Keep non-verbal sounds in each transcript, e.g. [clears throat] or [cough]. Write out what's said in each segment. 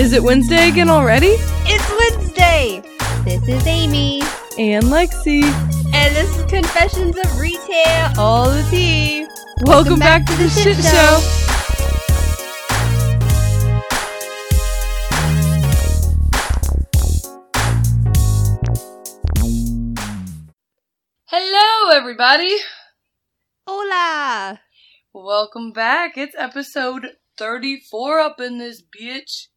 Is it Wednesday again already? It's Wednesday! This is Amy. And Lexi. And this is Confessions of Retail. All the tea. Welcome, Welcome back, back, to the, the shit, shit show. show. Hello, everybody. Hola. Welcome back. It's episode 34 up in this bitch.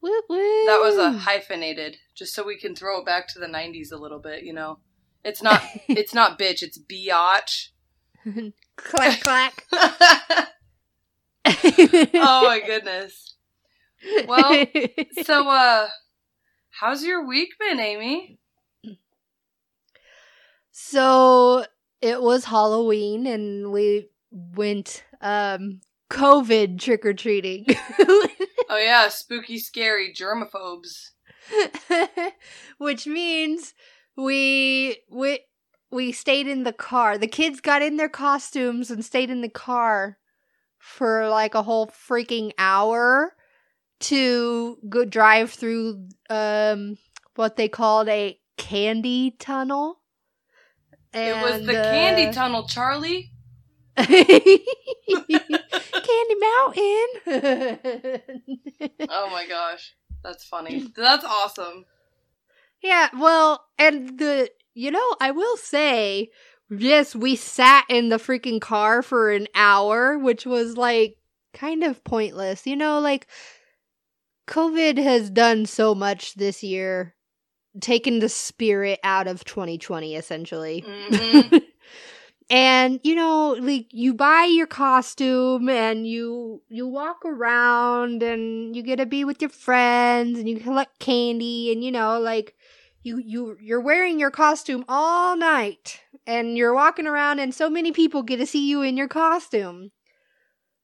Woo woo. That was a hyphenated, just so we can throw it back to the '90s a little bit. You know, it's not [laughs] it's not bitch, it's biatch. [laughs] clack clack. [laughs] oh my goodness. Well, so uh, how's your week been, Amy? So it was Halloween, and we went um COVID trick or treating. Oh yeah, spooky, scary germaphobes. [laughs] Which means we we we stayed in the car. The kids got in their costumes and stayed in the car for like a whole freaking hour to go drive through um what they called a candy tunnel. And, it was the uh, candy tunnel, Charlie. [laughs] Candy Mountain. oh my gosh. That's funny. [laughs] That's awesome. Yeah, well, and the you know, I will say, yes, we sat in the freaking car for an hour, which was like kind of pointless. You know, like COVID has done so much this year, taken the spirit out of 2020 essentially. Mm-hmm. [laughs] and you know like you buy your costume and you you walk around and you get to be with your friends and you collect candy and you know like you you you're wearing your costume all night and you're walking around and so many people get to see you in your costume.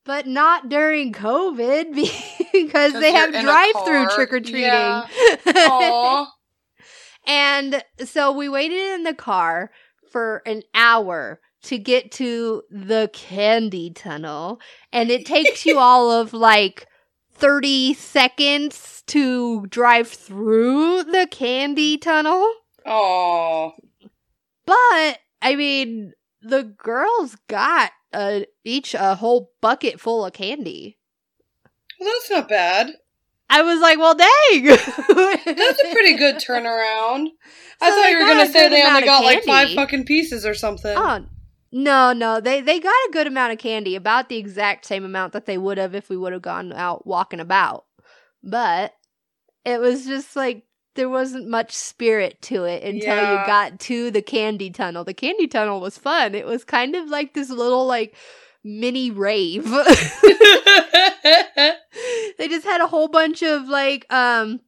But not during covid [laughs] because they have drive-through trick-or-treating. Yeah. [laughs] and so we waited in the car for an hour to get to the candy tunnel and it takes you [laughs] all of like 30 seconds to drive through the candy tunnel. Oh. But I mean, the girls got uh, each a whole bucket full of candy. Well, that's not bad. I was like, well, dang. [laughs] that's a pretty good turnaround. So I thought you were going to say they only got like five fucking pieces or something. Oh, no, no, they they got a good amount of candy, about the exact same amount that they would have if we would have gone out walking about. But it was just like there wasn't much spirit to it until yeah. you got to the candy tunnel. The candy tunnel was fun. It was kind of like this little like mini rave. [laughs] [laughs] they just had a whole bunch of like um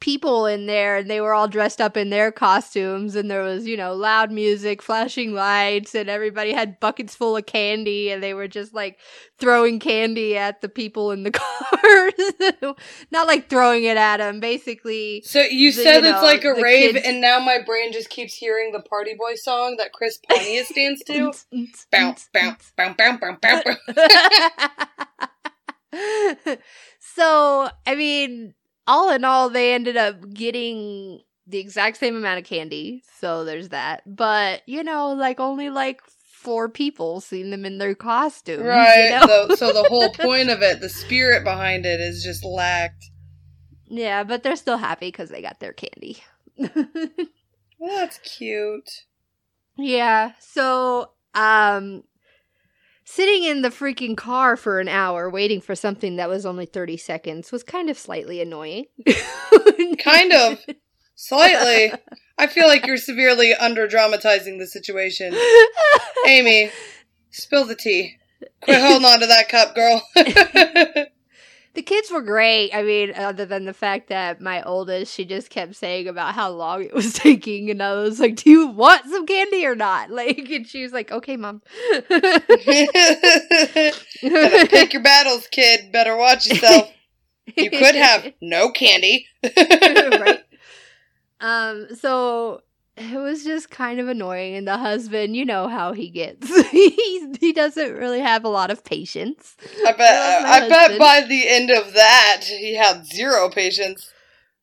people in there and they were all dressed up in their costumes and there was you know loud music flashing lights and everybody had buckets full of candy and they were just like throwing candy at the people in the [laughs] cars. Not like throwing it at them basically so you the, said you know, it's like a rave kids... and now my brain just keeps hearing the party boy song that chris pontius [laughs] stands to? Bounce bounce bounce bounce bounce bounce so i mean all in all, they ended up getting the exact same amount of candy. So there's that. But, you know, like only like four people seen them in their costumes. Right. You know? so, so the whole [laughs] point of it, the spirit behind it is just lacked. Yeah, but they're still happy because they got their candy. [laughs] well, that's cute. Yeah. So, um, sitting in the freaking car for an hour waiting for something that was only 30 seconds was kind of slightly annoying. [laughs] kind of. Slightly. I feel like you're severely under dramatizing the situation. Amy, spill the tea. Quit holding on to that cup, girl [laughs] the kids were great. I mean, other than the fact that my oldest, she just kept saying about how long it was [laughs] taking, and I was like, "Do you want some candy or not?" [laughs] Like, and she was like, "Okay, mom." pick your battles, kid. Better watch yourself. You could have [laughs] no candy. right. Um. So it was just kind of annoying. And the husband, you know how he gets. [laughs] he he doesn't really have a lot of patience. I bet. I, I bet by the end of that, he had zero patience.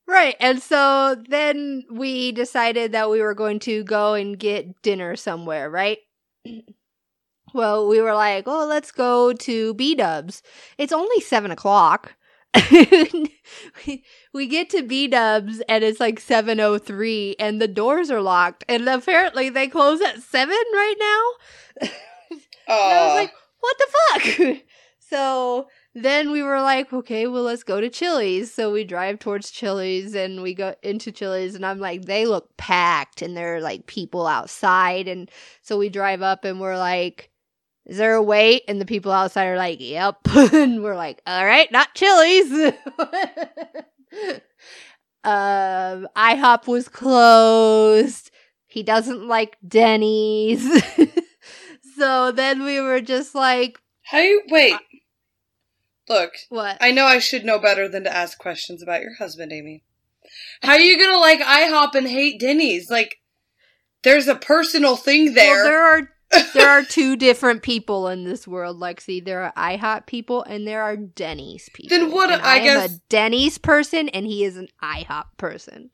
Right. And so then we decided that we were going to go and get dinner somewhere, right? [clears throat] well, we were like, oh, let's go to B Dubs. It's only seven o'clock. We, [laughs] we get to B Dubs and it's like 7:03 and the doors are locked and apparently they close at 7 right now. [laughs] I was like, "What the fuck?" [laughs] so then we were like, "Okay, well let's go to Chili's." So we drive towards Chili's and we go into Chili's and I'm like, "They look packed and there are like people outside." And so we drive up and we're like, is there a wait? And the people outside are like, yep. [laughs] and we're like, all right, not Chili's. [laughs] um, IHOP was closed. He doesn't like Denny's. [laughs] so then we were just like, how you wait? Look, what? I know I should know better than to ask questions about your husband, Amy. How are you gonna like IHOP and hate Denny's? Like, there's a personal thing there. Well, there are there are two different people in this world, Lexi. There are IHOP people and there are Denny's people. Then what? I, I guess am a Denny's person and he is an IHOP person.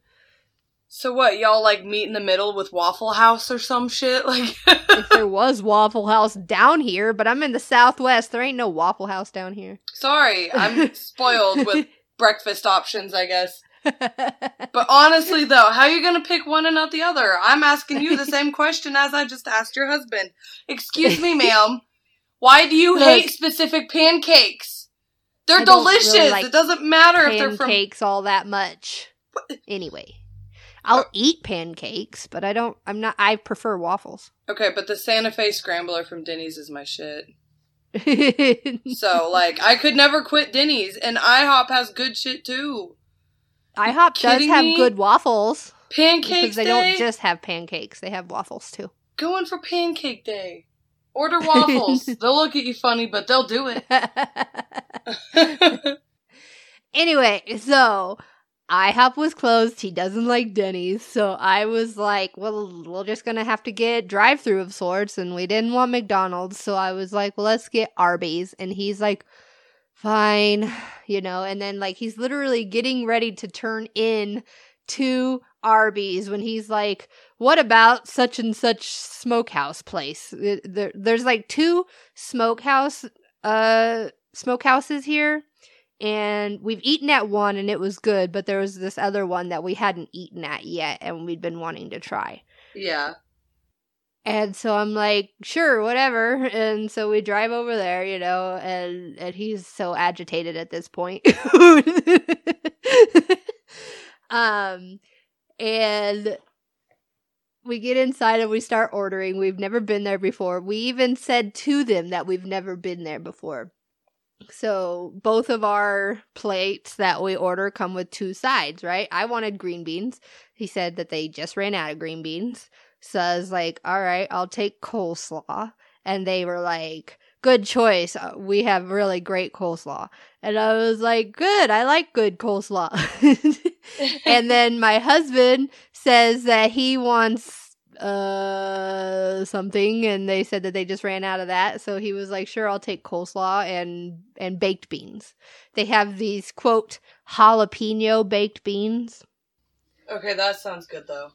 So what? Y'all like meet in the middle with Waffle House or some shit? [laughs] Like, if there was Waffle House down here, but I'm in the Southwest. There ain't no Waffle House down here. Sorry, I'm [laughs] spoiled with [laughs] breakfast options. I guess. But honestly, though, how are you going to pick one and not the other? I'm asking you the [laughs] same question as I just asked your husband. Excuse me, [laughs] ma'am. Why do you Look, hate specific pancakes? They're delicious. Really like it doesn't matter if they're from pancakes all that much. Anyway, I'll eat pancakes, but I don't. I'm not. I prefer waffles. Okay, but the Santa Fe scrambler from Denny's is my shit. [laughs] so, like, I could never quit Denny's, and IHOP has good shit too. IHOP does have me? good waffles. Pancakes because they day? don't just have pancakes; they have waffles too. Going for pancake day. Order [laughs] waffles. they'll look at you funny, but they'll do it. [laughs] [laughs] anyway, so IHOP was closed. He doesn't like Denny's. So I was like, well, we're just going to have to get drive through of sorts. And we didn't want McDonald's. So I was like, well, let's get Arby's. And he's like, fine, [sighs] you know, and then like he's literally getting ready to turn in to Arby's when he's like, what about such and such smokehouse place? There, there's like two smokehouse, uh, smokehouses here. And we've eaten at one and it was good, but there was this other one that we hadn't eaten at yet and we'd been wanting to try. Yeah. And so I'm like, sure, whatever. [laughs] And so we drive over there, you know, and and he's so agitated at this point. [laughs] um and we get inside and we start ordering. We've never been there before. We even said to them that we've never been there before. So both of our plates that we order come with two sides, right? I wanted green beans. He said that they just ran out of green beans says like, "All right, I'll take coleslaw," and they were like, "Good choice. Uh, we have really great coleslaw." And I was like, "Good. I like good coleslaw." [laughs] and [laughs] then my husband says that he wants uh something and they said that they just ran out of that so he was like sure i'll take coleslaw and and baked beans they have these quote jalapeno baked beans okay that sounds good though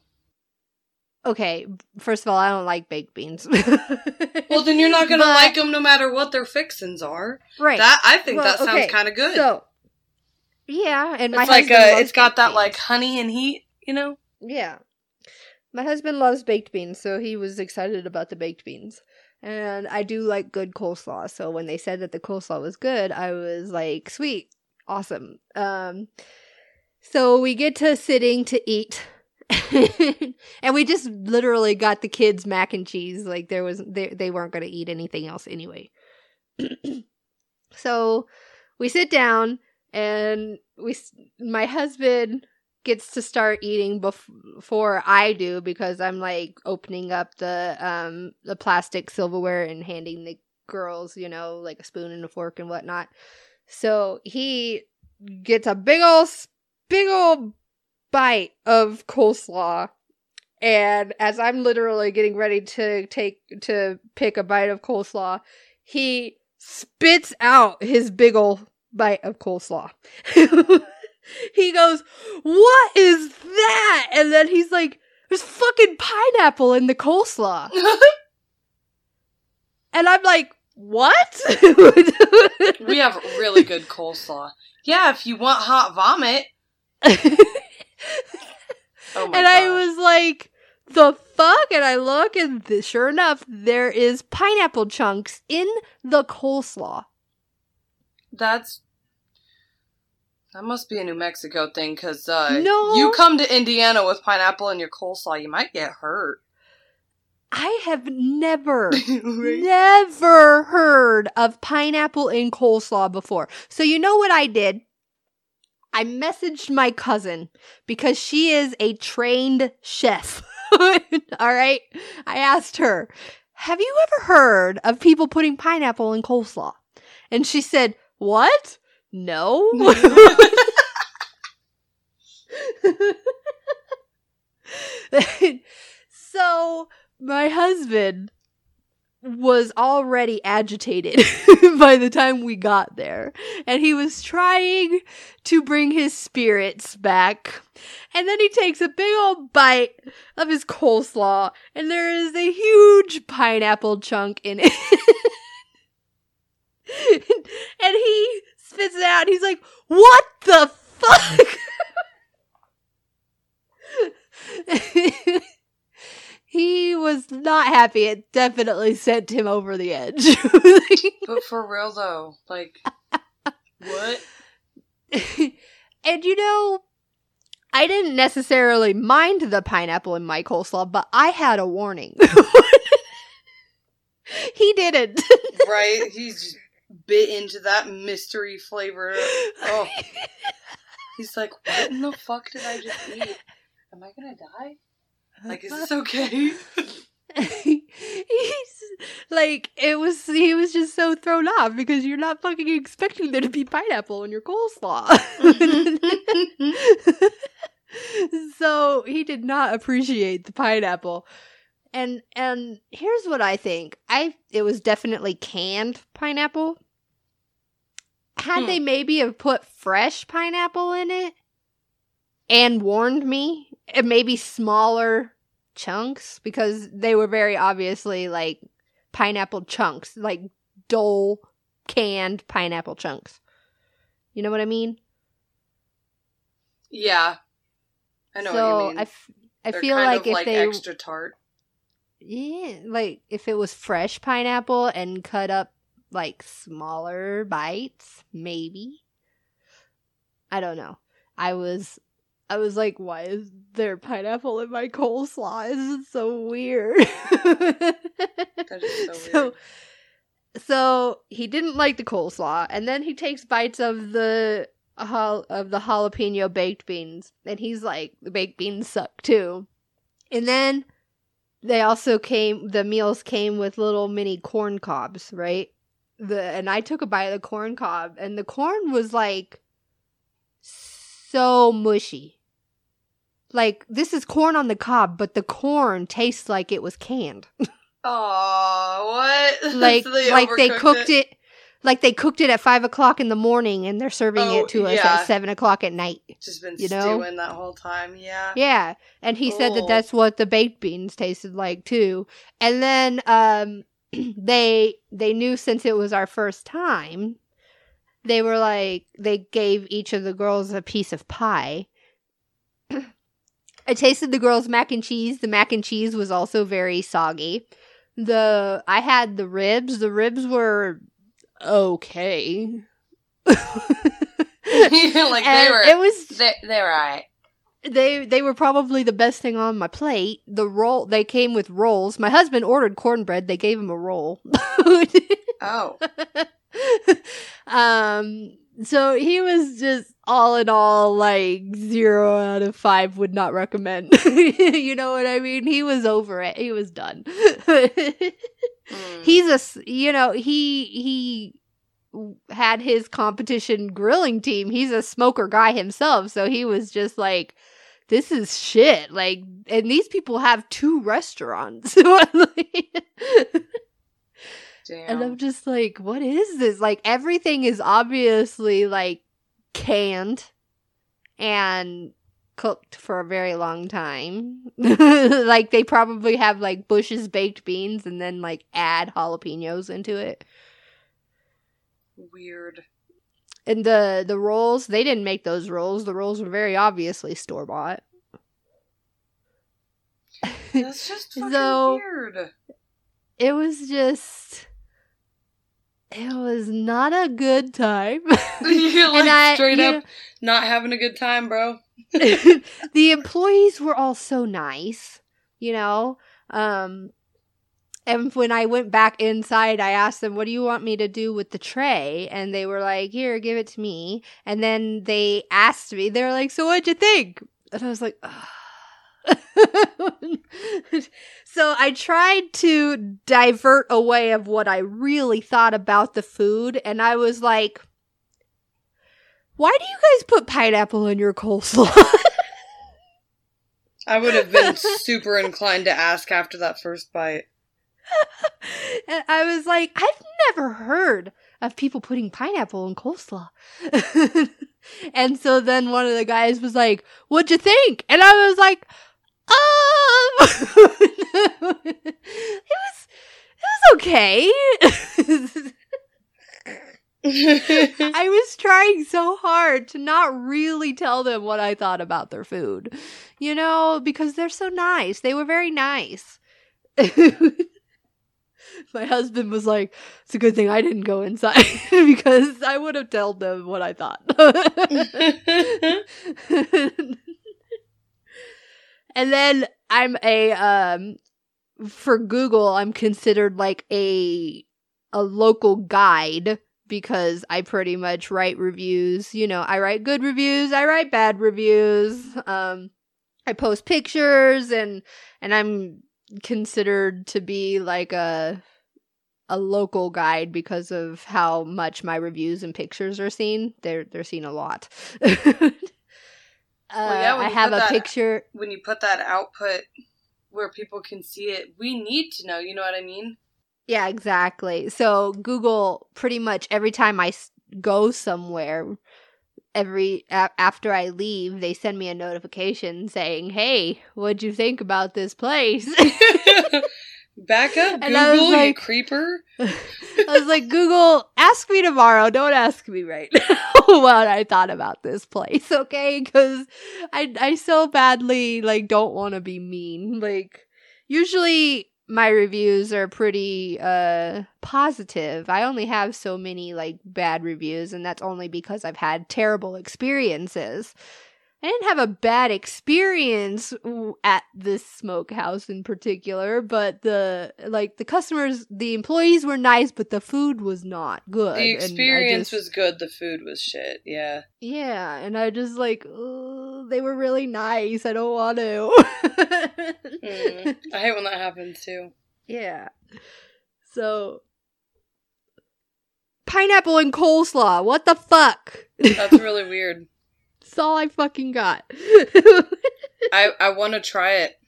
Okay, first of all, I don't like baked beans. [laughs] well, then you're not gonna but, like them no matter what their fixins are. Right. That I think well, that sounds okay, kind of good. So, yeah, and it's like a, it's got that beans. like honey and heat, you know. Yeah, my husband loves baked beans, so he was excited about the baked beans. And I do like good coleslaw, so when they said that the coleslaw was good, I was like, "Sweet, awesome." Um, so we get to sitting to eat [laughs] and we just literally got the kids mac and cheese like there was they, they weren't going to eat anything else anyway [clears throat] so we sit down and we my husband gets to start eating bef- before I do because I'm like opening up the um the plastic silverware and handing the girls, you know, like a spoon and a fork and whatnot. So he gets a big old big old bite of coleslaw And as I'm literally getting ready to take to pick a bite of coleslaw, he spits out his big ol' bite of coleslaw. [laughs] he goes, What is that? And then he's like, There's fucking pineapple in the coleslaw. [laughs] and I'm like, What? we have really good coleslaw. Yeah, if you want hot vomit. [laughs] [laughs] oh and I was like, the fuck? And I look, and th- sure enough, there is pineapple chunks in the coleslaw. That's that must be a New Mexico thing, because uh, no, you come to Indiana with pineapple in your coleslaw, you might get hurt. I have never, [laughs] never heard of pineapple in coleslaw before. So you know what I did? I messaged my cousin because she is a trained chef. [laughs] All right. I asked her, Have you ever heard of people putting pineapple in coleslaw? And she said, What? No. [laughs] so my husband was already agitated [laughs] by the time we got there. And he was trying to bring his spirits back. And then he takes a big old bite of his coleslaw, and there is a huge pineapple chunk in it. [laughs] and he spits it out, and he's like, What the fuck? [laughs] he was not happy. It definitely sent him over the edge. [laughs] but for real though, like what? [laughs] and you know, I didn't necessarily mind the pineapple in my coleslaw, but I had a warning. [laughs] he didn't. right? He's bit into that mystery flavor. Oh. He's like, what in the fuck did I just eat? Am I gonna die? Like, is this okay? [laughs] He's like it was he was just so thrown off because you're not fucking expecting there to be pineapple in your coleslaw. [laughs] so he did not appreciate the pineapple. And and here's what I think. I it was definitely canned pineapple. Had hmm. they maybe have put fresh pineapple in it and warned me, maybe smaller chunks because they were very obviously like pineapple chunks, like dull canned pineapple chunks. You know what I mean? Yeah. I know so what you mean. I, f- I feel like if like they extra tart. Yeah, like if it was fresh pineapple and cut up like smaller bites, maybe. I don't know. I was I was like, why is there pineapple in my coleslaw? This is so weird. that is so, [laughs] so weird. So he didn't like the coleslaw, and then he takes bites of the of the jalapeno baked beans, and he's like, the baked beans suck too. And then they also came. The meals came with little mini corn cobs, right? The and I took a bite of the corn cob, and the corn was like so mushy. Like this is corn on the cob, but the corn tastes like it was canned. [laughs] Oh, what? [laughs] Like so they like they cooked it? it? like they cooked it at five o'clock in the morning and they're serving oh, it to us yeah. at seven o'clock at night. Just been you know? stewing that whole time, yeah. Yeah, and he said that that's what the baked beans tasted like too. And then um, [clears throat] they they knew since it was our first time they were like they gave each of the girls a piece of pie. I tasted the girls' mac and cheese. The mac and cheese was also very soggy. The I had the ribs. The ribs were okay. [laughs] like they were it was they, they were right. They they were probably the best thing on my plate. The roll they came with rolls. My husband ordered cornbread. They gave him a roll. [laughs] oh. [laughs] um, so he was just all in all like zero out of five would not recommend. [laughs] you know what I mean? He was over it. He was done. mm. [laughs] He's a you know he he had his competition grilling team. He's a smoker guy himself, so he was just like this is shit. Like, and these people have two restaurants. [laughs] Damn. And I'm just like, what is this? Like everything is obviously like canned and cooked for a very long time. [laughs] like they probably have like Bush's baked beans and then like add jalapenos into it. Weird. And the the rolls, they didn't make those rolls. The rolls were very obviously store bought. That's just [laughs] fucking So- weird. it was just it was not a good time. [laughs] You're like I- straight you up not having a good time, bro. [laughs] the employees were all so nice, you know. Um and when I went back inside, I asked them, "What do you want me to do with the tray?" And they were like, "Here, give it to me." And then they asked me, they were like, "So what'd you think?" And I was like, "Ugh." [laughs] so I tried to divert away of what I really thought about the food, and I was like, "Why do you guys put pineapple in your coleslaw?" [laughs] I would have been super inclined to ask after that first bite. [laughs] and I was like, I've never heard of people putting pineapple in coleslaw. and so then one of the guys was like, What'd you think? And I was like, Um [laughs] it was it was okay. [laughs] I was trying so hard to not really tell them what I thought about their food. You know, because they're so nice. They were very nice. [laughs] My husband was like, It's a good thing I didn't go inside because I would have told them what I thought. And then I'm a um for Google, I'm considered like a a local guide because I pretty much write reviews. You know, I write good reviews, I write bad reviews. Um I post pictures and and I'm considered to be like a a local guide because of how much my reviews and pictures are seen. They're they're seen a lot. [laughs] uh, yeah, when I have a that- picture. when you put that output where people can see it, we need to know. You know what I mean? Yeah, exactly. So Google pretty much every time I go somewhere, every a- after I leave, they send me a notification saying, "Hey, what'd you think about this place?" [laughs] [laughs] Back up, And Google, you creeper. [laughs] I was like, Google, ask me tomorrow. Don't ask me right [laughs] now what I thought about this place, okay? Because I I so badly like don't want to be mean. Like usually my reviews are pretty uh positive. I only have so many like bad reviews, and that's only because I've had terrible experiences. I didn't have a bad experience at this smokehouse in particular, but the like the customers, the employees were nice, but the food was not good. The experience just- was good, the food was shit. Yeah. yeah, and I just like they were really nice. I don't want to. [laughs] Mm. I hate when that happens too. yeah. So pineapple and coleslaw. What the fuck? That's really [laughs] weird. That's all I fucking got. I I want to try it,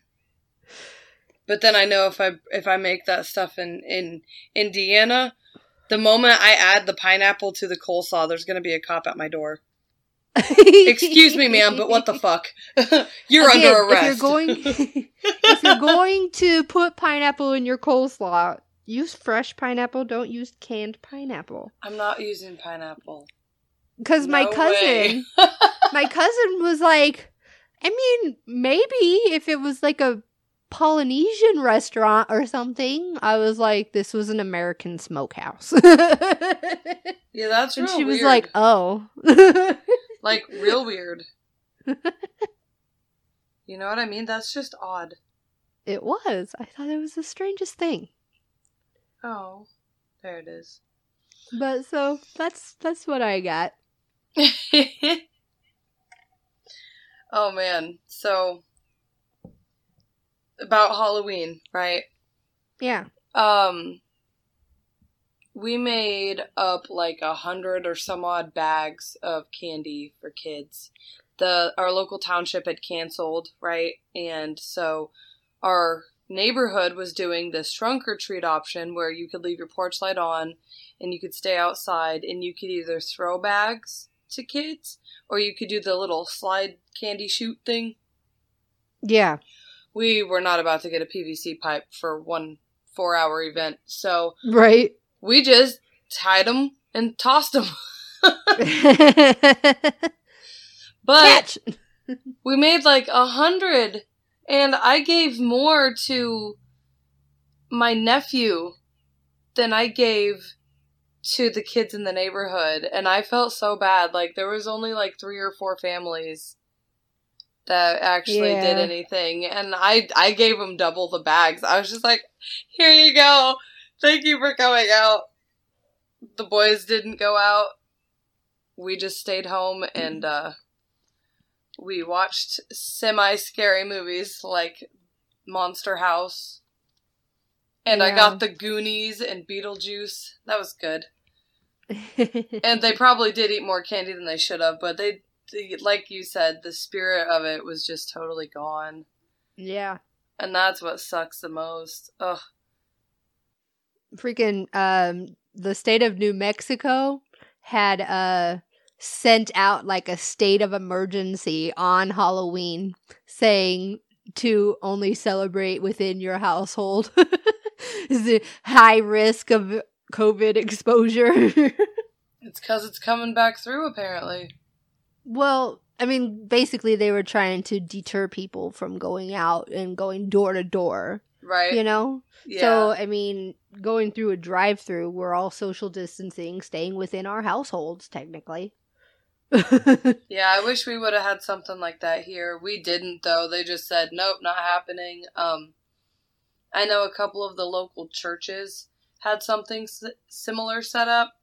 but then I know if I if I make that stuff in in Indiana, the moment I add the pineapple to the coleslaw, there's gonna be a cop at my door. [laughs] Excuse me, ma'am, but what the fuck? [laughs] you're Again, under arrest. If you're going, [laughs] if you're going to put pineapple in your coleslaw, use fresh pineapple. Don't use canned pineapple. I'm not using pineapple. Because my cousin. My cousin was like, I mean, maybe if it was like a Polynesian restaurant or something, I was like, this was an American smokehouse. [laughs] yeah, that's and real she was weird. like, oh. [laughs] like real weird. you know what I mean? That's just odd. it was. I thought it was the strangest thing. Oh, there it is. But so that's that's what I got. [laughs] oh man, so about Halloween, right? Yeah. Um, we made up like a hundred or some odd bags of candy for kids, the our local township had canceled, right? And so our neighborhood was doing this trunk or treat option where you could leave your porch light on and you could stay outside and you could either throw bags to kids or you could do the little slide candy chute thing. Yeah. We were not about to get a PVC pipe for one four hour event. So Right. [laughs] we just tied them and tossed them. [laughs] But we made like a hundred and I gave more to my nephew than I gave to the kids in the neighborhood and I felt so bad like there was only like 3 or 4 families that actually Yeah. did anything and I I gave them double the bags. I was just like, "Here you go. Thank you for coming out." The boys didn't go out. We just stayed home and uh we watched semi scary movies like Monster House. And I got the Goonies and Beetlejuice. That was good. And they [laughs] probably did eat more candy than they should have, but they, like you said, the spirit of it was just totally gone. yeah. And that's what sucks the most. Ugh. freaking um the state of New Mexico had uh sent out like a state of emergency on Halloween saying to only celebrate within your household. [laughs] Is the high risk of COVID exposure? [laughs] It's because it's coming back through, apparently. well, I mean, basically they were trying to deter people from going out and going door to door, Right? you know? yeah. So, I mean, going through a drive through, we're all social distancing, staying within our households, technically. [laughs] Yeah, I wish we would have had something like that here. We didn't though. They just said nope, not happening. Um I know a couple of the local churches had something s- similar set up,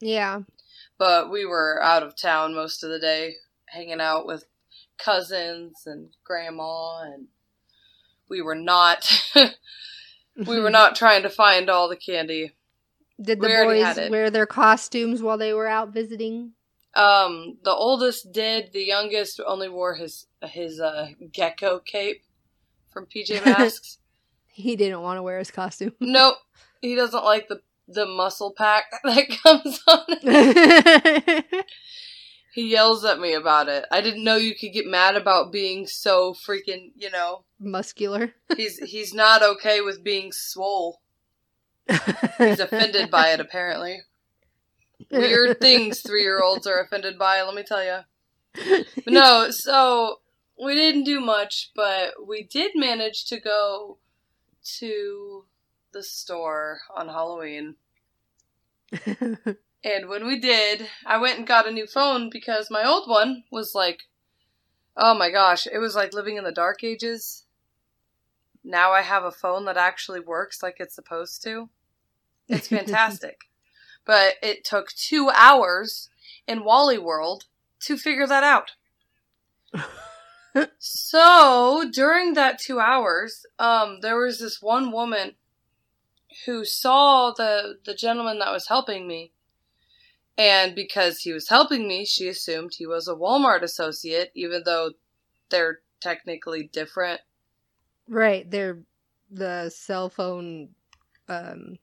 yeah. but we were out of town most of the day hanging out with cousins and grandma and we were not [laughs] we were [laughs] not trying to find all the candy. Did the we boys wear their costumes while they were out visiting? Um the oldest did, the youngest only wore his his uh gecko cape from PJ [laughs] Masks. He didn't want to wear his costume. Nope. He doesn't like the the muscle pack [laughs] that comes on [laughs] He yells at me about it. I didn't know you could get mad about being so freaking, you know. Muscular. [laughs] He's he's not okay with being swole. He's offended by it apparently. Weird things 3-year-olds are offended by, let me tell you. No, so we didn't do much, but we did manage to go to the store on Halloween. [laughs] And when we did, I went and got a new phone because my old one was like, oh my gosh, it was like living in the dark ages. Now I have a phone that actually works like it's supposed to. It's fantastic. [laughs] but it took two hours in Wally World to figure that out. [laughs] so during that two hours, um, there was this one woman who saw the the gentleman that was helping me and because he was helping me, she assumed he was a Walmart associate, even though they're technically different. right, they're the cell phone, um,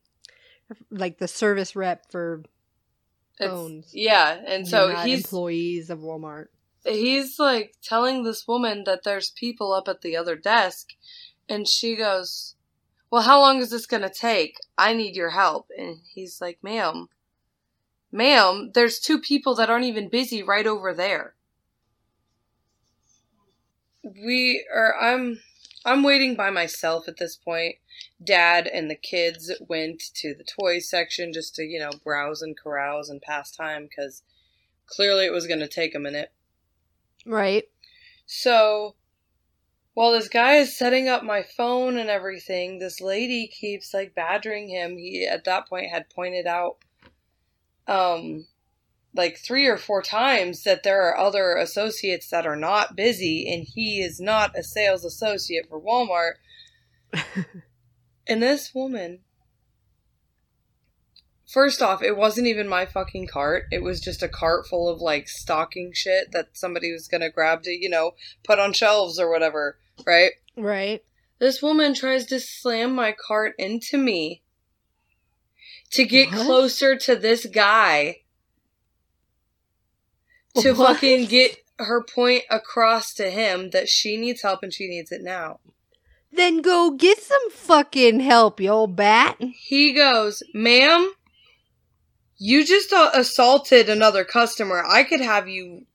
like the service rep for It's- phones. yeah, and so he's employees of Walmart. he's like telling this woman that there's people up at the other desk, and she goes, "Well, how long is this gonna take? I need your help." And he's like, "Ma'am, ma'am, there's two people that aren't even busy right over there." We are. I'm. I'm waiting by myself at this point. Dad and the kids went to the toy section just to, you know, browse and carouse and pass time because clearly it was going to take a minute. Right. So, while this guy is setting up my phone and everything, this lady keeps like badgering him. He at that point had pointed out um like three or four times that there are other associates that are not busy and he is not a sales associate for Walmart. [laughs] and this woman First off, it wasn't even my fucking cart. It was just a cart full of like stocking shit that somebody was gonna grab to, you know, put on shelves or whatever, right? Right. This woman tries to slam my cart into me to get What? closer to this guy to What? fucking get her point across to him that she needs help and she needs it now. Then go get some fucking help, you old bat. He goes, "Ma'am, you just uh, assaulted another customer. I could have you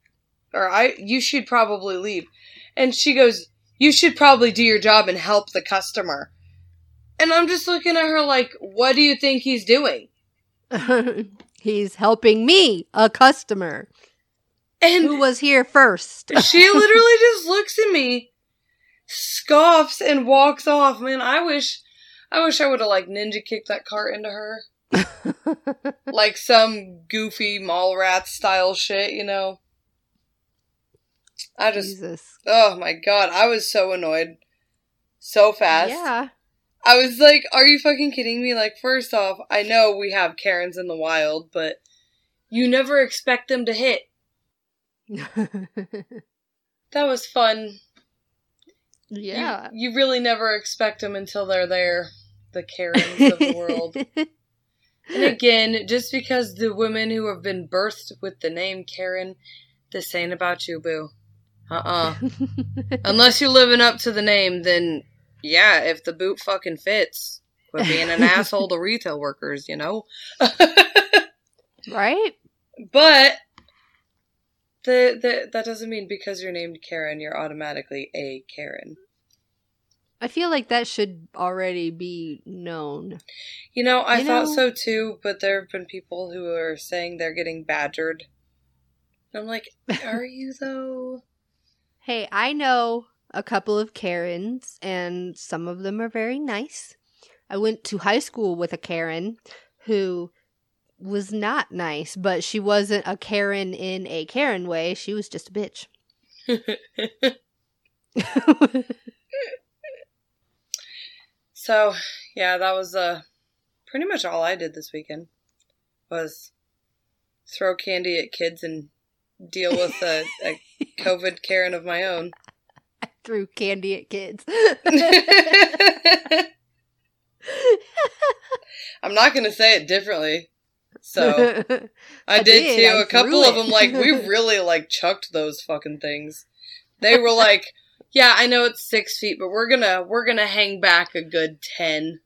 or I you should probably leave." And she goes, "You should probably do your job and help the customer." And I'm just looking at her like, "What do you think he's doing?" [laughs] He's helping me, a customer And who was here first. [laughs] she [laughs] literally just looks at me, scoffs, and walks off. Man, I wish, I wish I would have like ninja kicked that cart into her, like some goofy mall rat style shit, you know. I just, Jesus. oh my god, I was so annoyed, so fast. Yeah. I was like, are you fucking kidding me? Like, first off, I know we have Karens in the wild, but you never expect them to hit. [laughs] That was fun. You- yeah. You, really never expect them until they're there, the Karens of the world. [laughs] And again, just because the women who have been birthed with the name Karen, this ain't about you, boo. Uh uh [laughs] Unless you're living up to the name, then yeah, if the boot fucking fits, quit being an [laughs] asshole to retail workers, you know? [laughs] right? But the, the that doesn't mean because you're named Karen, you're automatically a Karen. I feel like that should already be known. You know, I You thought know- so too, but there have been people who are saying they're getting badgered. I'm like, are you though? Hey, I know a couple of Karens, and some of them are very nice. I went to high school with a Karen who was not nice, but she wasn't a Karen in a Karen way. She was just a bitch. [laughs] so, yeah, that was uh pretty much all I did this weekend was throw candy at kids and deal with a, a COVID Karen of my own. [laughs] Threw candy at kids. [laughs] I'm not going to say it differently. So, [laughs] I, I did, too. I A couple threw of them, like, we really, like, chucked those fucking things. They were like, yeah, I know it's six feet, but we're gonna, we're gonna hang back a good ten.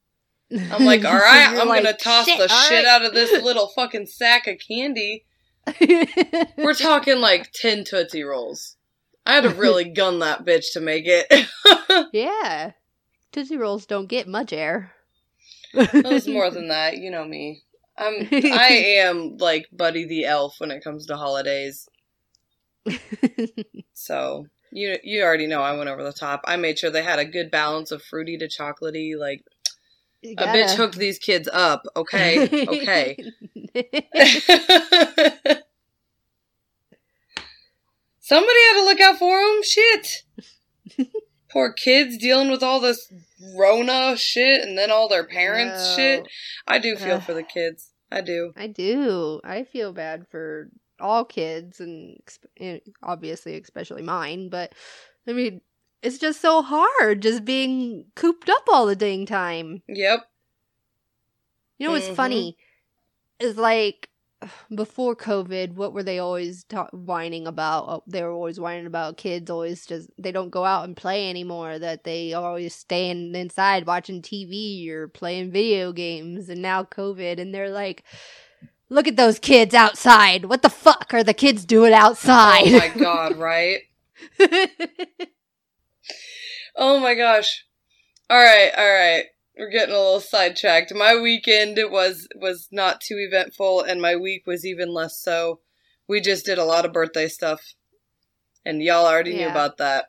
I'm like, all right, You're I'm like, gonna toss "Shit, the shit right." out of this little fucking sack of candy. We're talking like 10 Tootsie Rolls. I had to really [laughs] gun that bitch to make it. [laughs] yeah. Tootsie Rolls don't get much air. it was more than that, you know me. I'm I [laughs] am like Buddy the Elf when it comes to holidays. So you you already know I went over the top. I made sure they had a good balance of fruity to chocolatey. Like a bitch hooked these kids up. Okay, okay. [laughs] Somebody had to look out for them. Shit. Poor kids dealing with all this Rona shit and then all their parents No. shit. I do feel Ugh. for the kids. I do. I do. I feel bad for all kids, and and eh, obviously, especially mine. But I mean, it's just so hard, just being cooped up all the dang time. Yep. You know what's Mhm. funny is like [sighs] before COVID, what were they always ta- whining about? Oh, they were always whining about kids always just they don't go out and play anymore. That they always staying inside watching TV or playing video games. And now COVID, and they're like, "Look at those kids outside! What the fuck are the kids doing outside?" Oh my god, right? [laughs] Oh my gosh. Alright, alright. We're getting a little sidetracked. My weekend was was not too eventful and my week was even less so. We just did a lot of birthday stuff. And y'all already knew about that.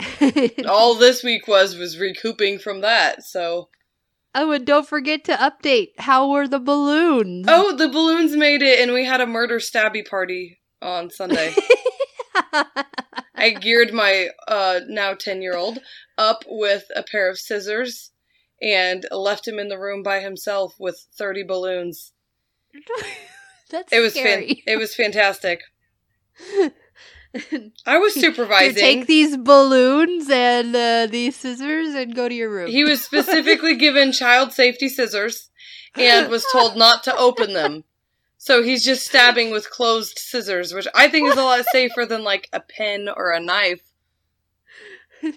[laughs] All this week was was recouping from that. So oh, and don't forget to update. How were the balloons? Oh, the balloons made it and we had a murder stabby party on Sunday. [laughs] I geared my uh, now 10 year old up with a pair of scissors and left him in the room by himself with 30 balloons. [laughs] That's It was fan- it was fantastic. [laughs] I was supervising. take these balloons and uh, these scissors and go to your room. He was specifically given child safety scissors and was told not to open them. [laughs] So he's just stabbing with closed scissors, which I think is a lot safer than like a pen or a knife. [laughs]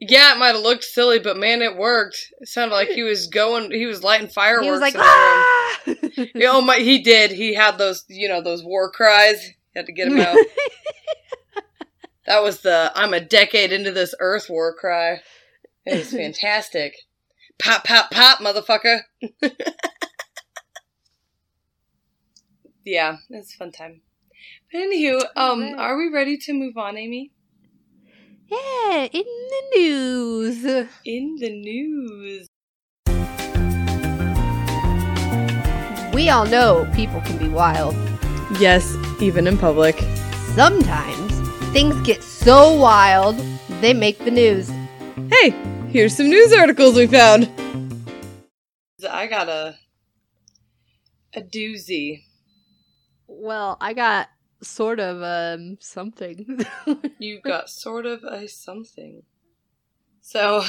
Yeah, it might have looked silly, but man, it worked. It sounded like he was going, he was lighting fireworks. he was like, in that room. ah! Oh my, he did. He had those, you know, those war cries. He had to get him out. [laughs] that was the "I'm a decade into this Earth" war cry. It was [laughs] fantastic. pop, pop, pop, motherfucker. Yeah, it's a fun time. But anywho, um, are we ready to move on, Amy? yeah, in the news. In the news. We all know people can be wild. Yes, even in public. Sometimes things get so wild they make the news. Hey, here's some news articles we found. I got a a doozy. Well, I got sort of um something. [laughs] You got sort of a something. So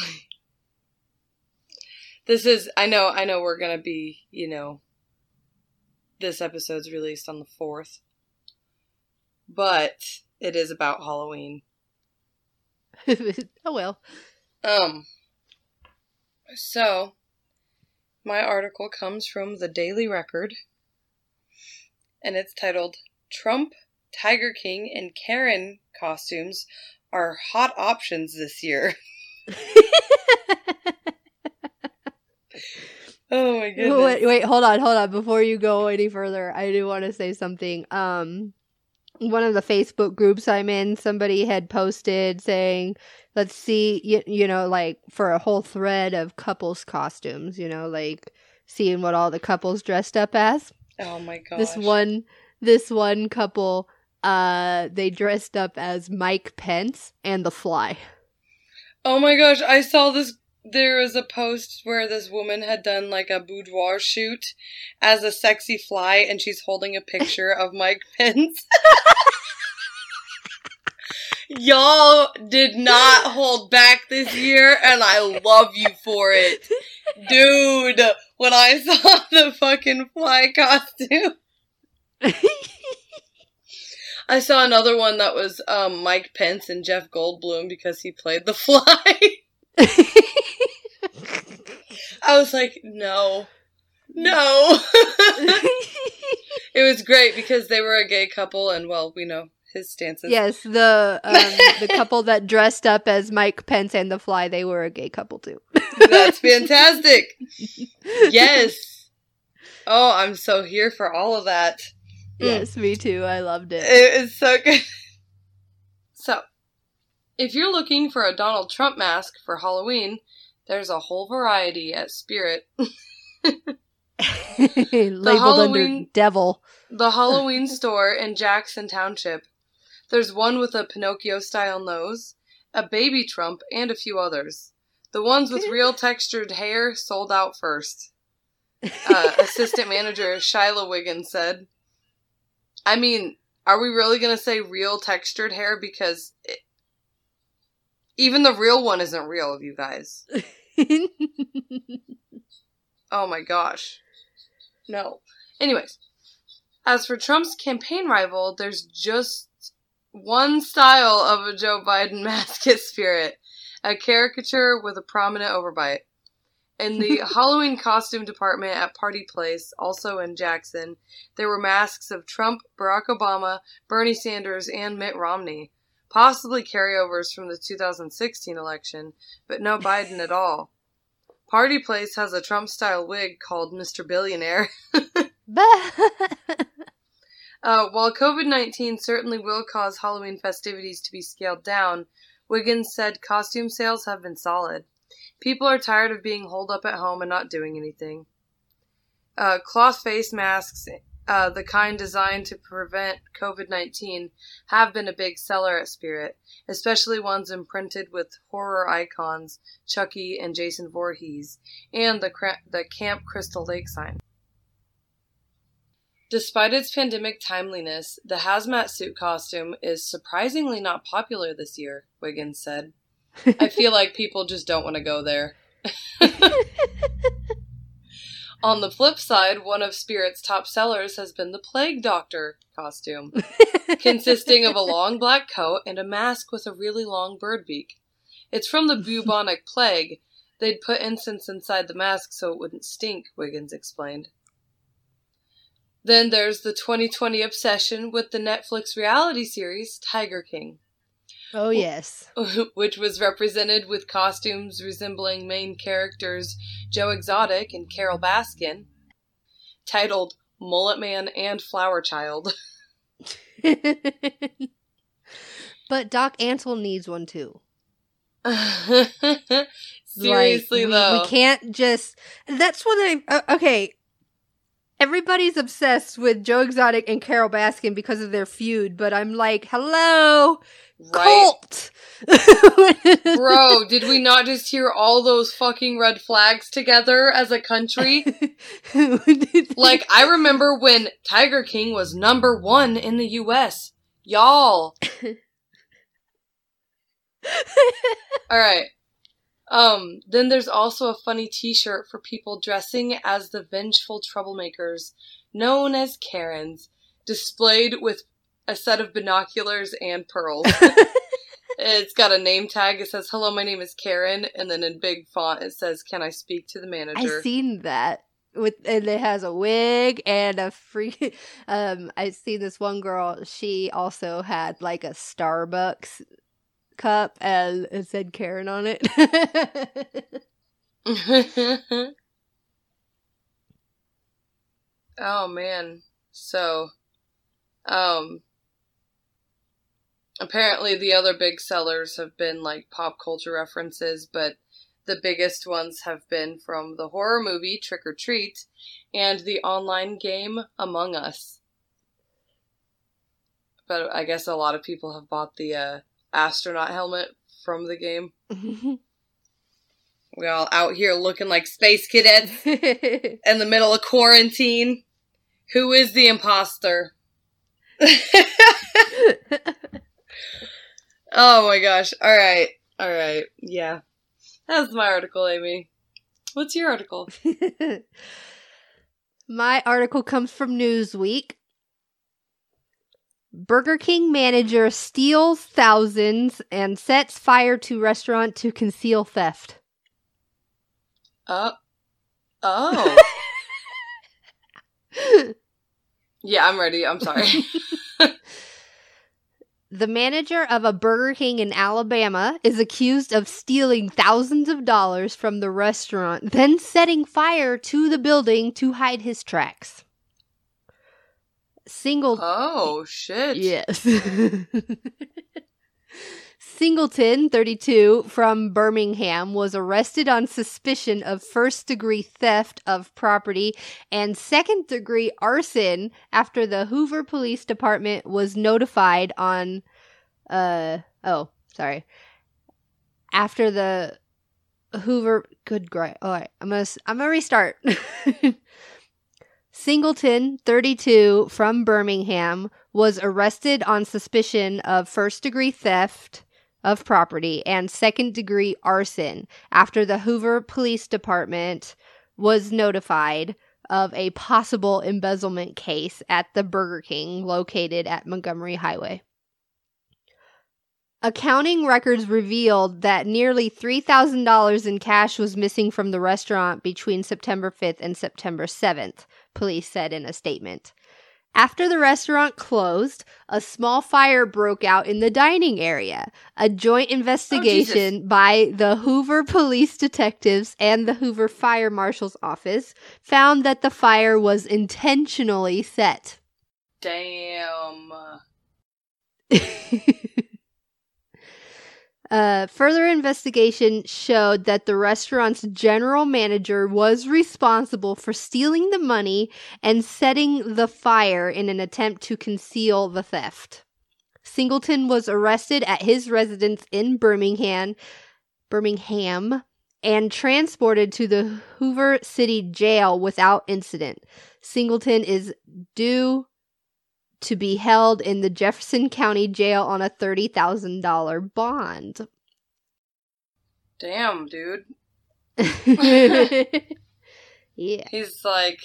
[laughs] this is I know I know we're going to be, you know, this episode's released on the 4th. But it is about Halloween. [laughs] oh well. Um so my article comes from the Daily Record and it's titled Trump, Tiger King and Karen costumes are hot options this year. [laughs] Oh my [laughs] goodness. wait, wait, hold on, hold on. Before you go any further, I do want to say something. Um, one of the Facebook groups I'm in, somebody had posted saying, "Let's see, you, you know, like for a whole thread of couples costumes, you know, like seeing what all the couples dressed up as." Oh my gosh. This one, this one couple, uh, they dressed up as Mike Pence and the Fly. Oh my gosh, I saw this. There was a post where this woman had done like a boudoir shoot as a sexy fly, and she's holding a picture of Mike [laughs] Pence. Y'all did not hold back this year, and I love you for it. Dude, when I [laughs] saw the fucking fly costume, I saw another one that was um, Mike Pence and Jeff Goldblum because he played the [laughs] fly. I was like, no, no. [laughs] it was great because they were a gay couple, and well, we know his stances. yes, the um, the couple that dressed up as Mike Pence and the Fly, they were a gay couple too. That's fantastic. [laughs] Yes. Oh, I'm so here for all of that. Mm. yes, me too. I loved it. It is so good. [laughs] So, if you're looking for a Donald Trump mask for Halloween, there's a whole variety at Spirit. [laughs] Labeled under devil. The Halloween store in Jackson Township. There's one with a Pinocchio style nose, a baby Trump, and a few others. The ones with real textured hair sold out first. [laughs] Uh, assistant manager Shyla Wiggins said. I mean, are we really going to say real textured hair? Because it, even the real one isn't real, of you guys. [laughs] Oh my gosh. No. Anyways, as for Trump's campaign rival, there's just one style of a Joe Biden [laughs] mask Spirit a caricature with a prominent overbite. In the [laughs] Halloween costume department at Party Place, also in Jackson, there were masks of Trump, Barack Obama, Bernie Sanders, and Mitt Romney. Possibly carryovers from the 2016 election, but no Biden at all. Party Place has a Trump style wig called Mr. Billionaire. [laughs] [laughs] Uh, while COVID 19 certainly will cause Halloween festivities to be scaled down, Wiggins said costume sales have been solid. People are tired of being holed up at home and not doing anything. Uh, cloth face masks, uh, the kind designed to prevent COVID 19, have been a big seller at Spirit, especially ones imprinted with horror icons Chucky and Jason Voorhees, and the, cra- the Camp Crystal Lake sign. Despite its pandemic timeliness, the hazmat suit costume is surprisingly not popular this year, Wiggins said. I [laughs] feel like people just don't want to go there. [laughs] On the flip side, one of Spirit's top sellers has been the Plague Doctor costume, consisting of a long black coat and a mask with a really long bird beak. It's from the bubonic plague. They'd put incense inside the mask so it wouldn't stink, Wiggins explained. Then there's the 2020 obsession with the Netflix reality series Tiger King. Oh, yes. [laughs] which was represented with costumes resembling main characters Joe Exotic and Carole Baskin, titled Mullet Man and Flower Child. [laughs] but Doc Antle needs one too. [laughs] Seriously, like, though. We, we, can't just. That's what I. Uh, okay. Everybody's obsessed with Joe Exotic and Carole Baskin because of their feud, but I'm like, hello, Right. cult. [laughs] Bro, did we not just hear all those fucking red flags together as a country? [laughs] like, I remember when Tiger King was number one in the US. Y'all. [laughs] Alright. Um, then there's also a funny t-shirt for people dressing as the vengeful troublemakers, known as Karens, displayed with a set of binoculars and pearls. [laughs] it's got a name tag. It says, "Hello, my name is Karen," and then in big font it says, "Can I speak to the manager?" I've seen that with and it has a wig and a free. [laughs] Um, i've seen this one girl. She also had like a Starbucks cup and it said Karen on it. [laughs] oh man. So, um, apparently the other big sellers have been like pop culture references, but the biggest ones have been from the horror movie Trick or Treat and the online game Among Us. But I guess a lot of people have bought the uh, astronaut helmet from the game. [laughs] We all out here looking like space cadets in the middle of quarantine. Who is the imposter? [laughs] oh my gosh. All right. All right. Yeah. That's my article, Amy. What's your article? [laughs] My article comes from Newsweek. Burger King manager steals thousands and sets fire to restaurant to conceal theft. Uh, oh. [laughs] yeah, I'm ready. I'm sorry. [laughs] The manager of a Burger King in Alabama is accused of stealing thousands of dollars from the restaurant, then setting fire to the building to hide his tracks. Single oh, shit. Yes. [laughs] Singleton, 32, from Birmingham, was arrested on suspicion of first degree theft of property and second degree arson after the Hoover Police Department was notified on, uh, oh, sorry. After the Hoover, good great. All right, I'm gonna, I'm gonna restart. [laughs] Singleton, 32, from Birmingham, was arrested on suspicion of first degree theft of property and second degree arson after the Hoover Police Department was notified of a possible embezzlement case at the Burger King located at Montgomery Highway. Accounting records revealed that nearly $3,000 in cash was missing from the restaurant between September 5th and September 7th, police said in a statement. After the restaurant closed, a small fire broke out in the dining area. A joint investigation by the Hoover police detectives and the Hoover Fire Marshal's office found that the fire was intentionally set. Damn. [laughs] Uh, further investigation showed that the restaurant's general manager was responsible for stealing the money and setting the fire in an attempt to conceal the theft. Singleton was arrested at his residence in Birmingham, Birmingham, and transported to the Hoover City Jail without incident. Singleton is due to be held in the Jefferson County Jail on a $30,000 bond. Damn, dude. [laughs] yeah. He's like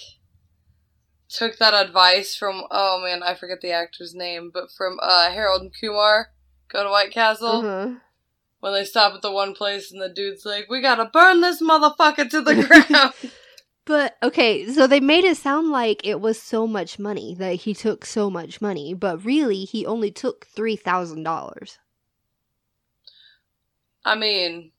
took that advice from oh man, I forget the actor's name, but from uh Harold and Kumar, go to White Castle. Uh-huh. When they stop at the one place and the dude's like, We gotta burn this motherfucker to the [laughs] ground. But okay, so they made it sound like it was so much money that he took so much money, but really he only took three thousand dollars. I mean,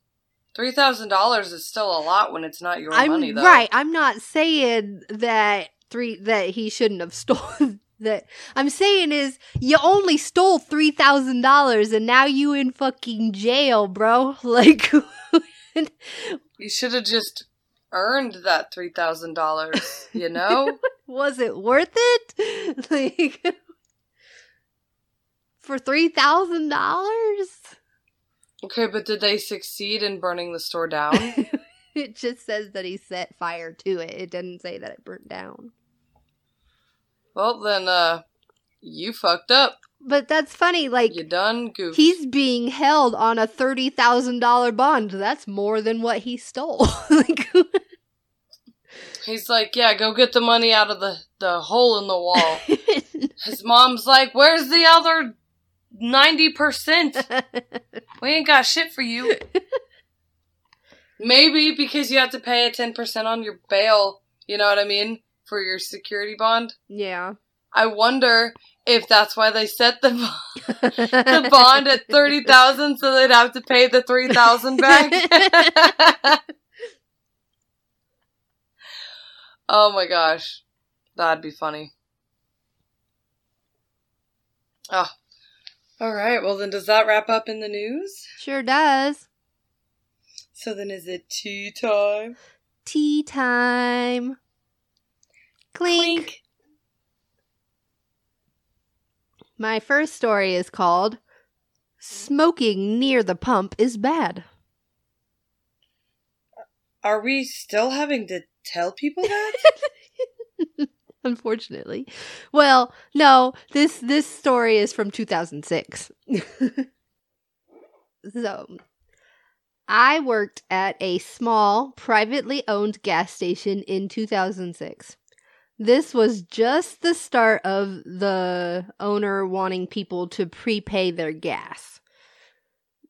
three thousand dollars is still a lot when it's not your I'm money though. right. I'm not saying that three that he shouldn't have [laughs] stolen that. I'm saying is you only stole three thousand dollars and now you in fucking jail, bro. [laughs] Like [laughs] You should have just earned that three thousand dollars, you know? [laughs] was it worth it? [laughs] Like for three thousand dollars? okay, but did they succeed in burning the store down? [laughs] it just says that he set fire to it. It didn't say that it burnt down. well then uh you fucked up. But that's funny, like You done goofed. he's being held on a thirty thousand dollar bond. That's more than what he stole. [laughs] like, He's like, Yeah, go get the money out of the, the hole in the wall. [laughs] His mom's like, Where's the other ninety percent? We ain't got shit for you. Maybe because you have to pay a 10% on your bail, you know what I mean? For your security bond. yeah. I wonder if that's why they set the, bo- [laughs] the bond at 30,000 so they'd have to pay the 3,000 back. [laughs] oh my gosh. That'd be funny. Oh. All right. Well, then does that wrap up in the news? Sure does. So then is it tea time? Tea time. Clink. My first story is called Smoking Near the Pump is Bad. Are we still having to tell people that? [laughs] Unfortunately. Well, no, this this story is from 2006. [laughs] so, I worked at a small privately owned gas station in 2006. This was just the start of the owner wanting people to prepay their gas.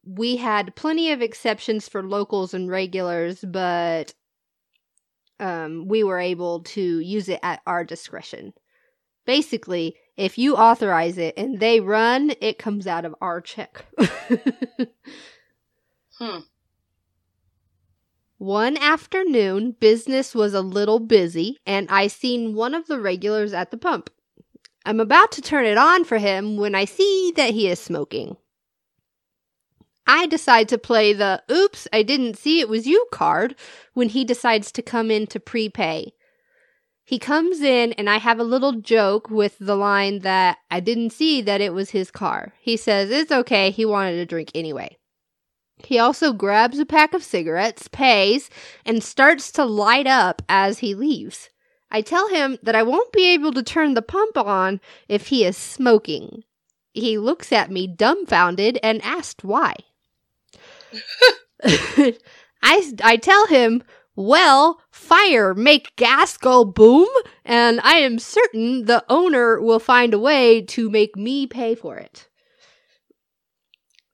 We had plenty of exceptions for locals and regulars, but um, we were able to use it at our discretion. Basically, if you authorize it and they run, it comes out of our check. [laughs] hmm. One afternoon, business was a little busy, and I seen one of the regulars at the pump. I'm about to turn it on for him when I see that he is smoking. I decide to play the oops, I didn't see it was you card when he decides to come in to prepay. He comes in and I have a little joke with the line that I didn't see that it was his car. He says it's okay, he wanted a drink anyway. He also grabs a pack of cigarettes, pays, and starts to light up as he leaves. I tell him that I won't be able to turn the pump on if he is smoking. He looks at me dumbfounded and asked why. [laughs] I, I tell him, well, fire make gas go boom, and I am certain the owner will find a way to make me pay for it.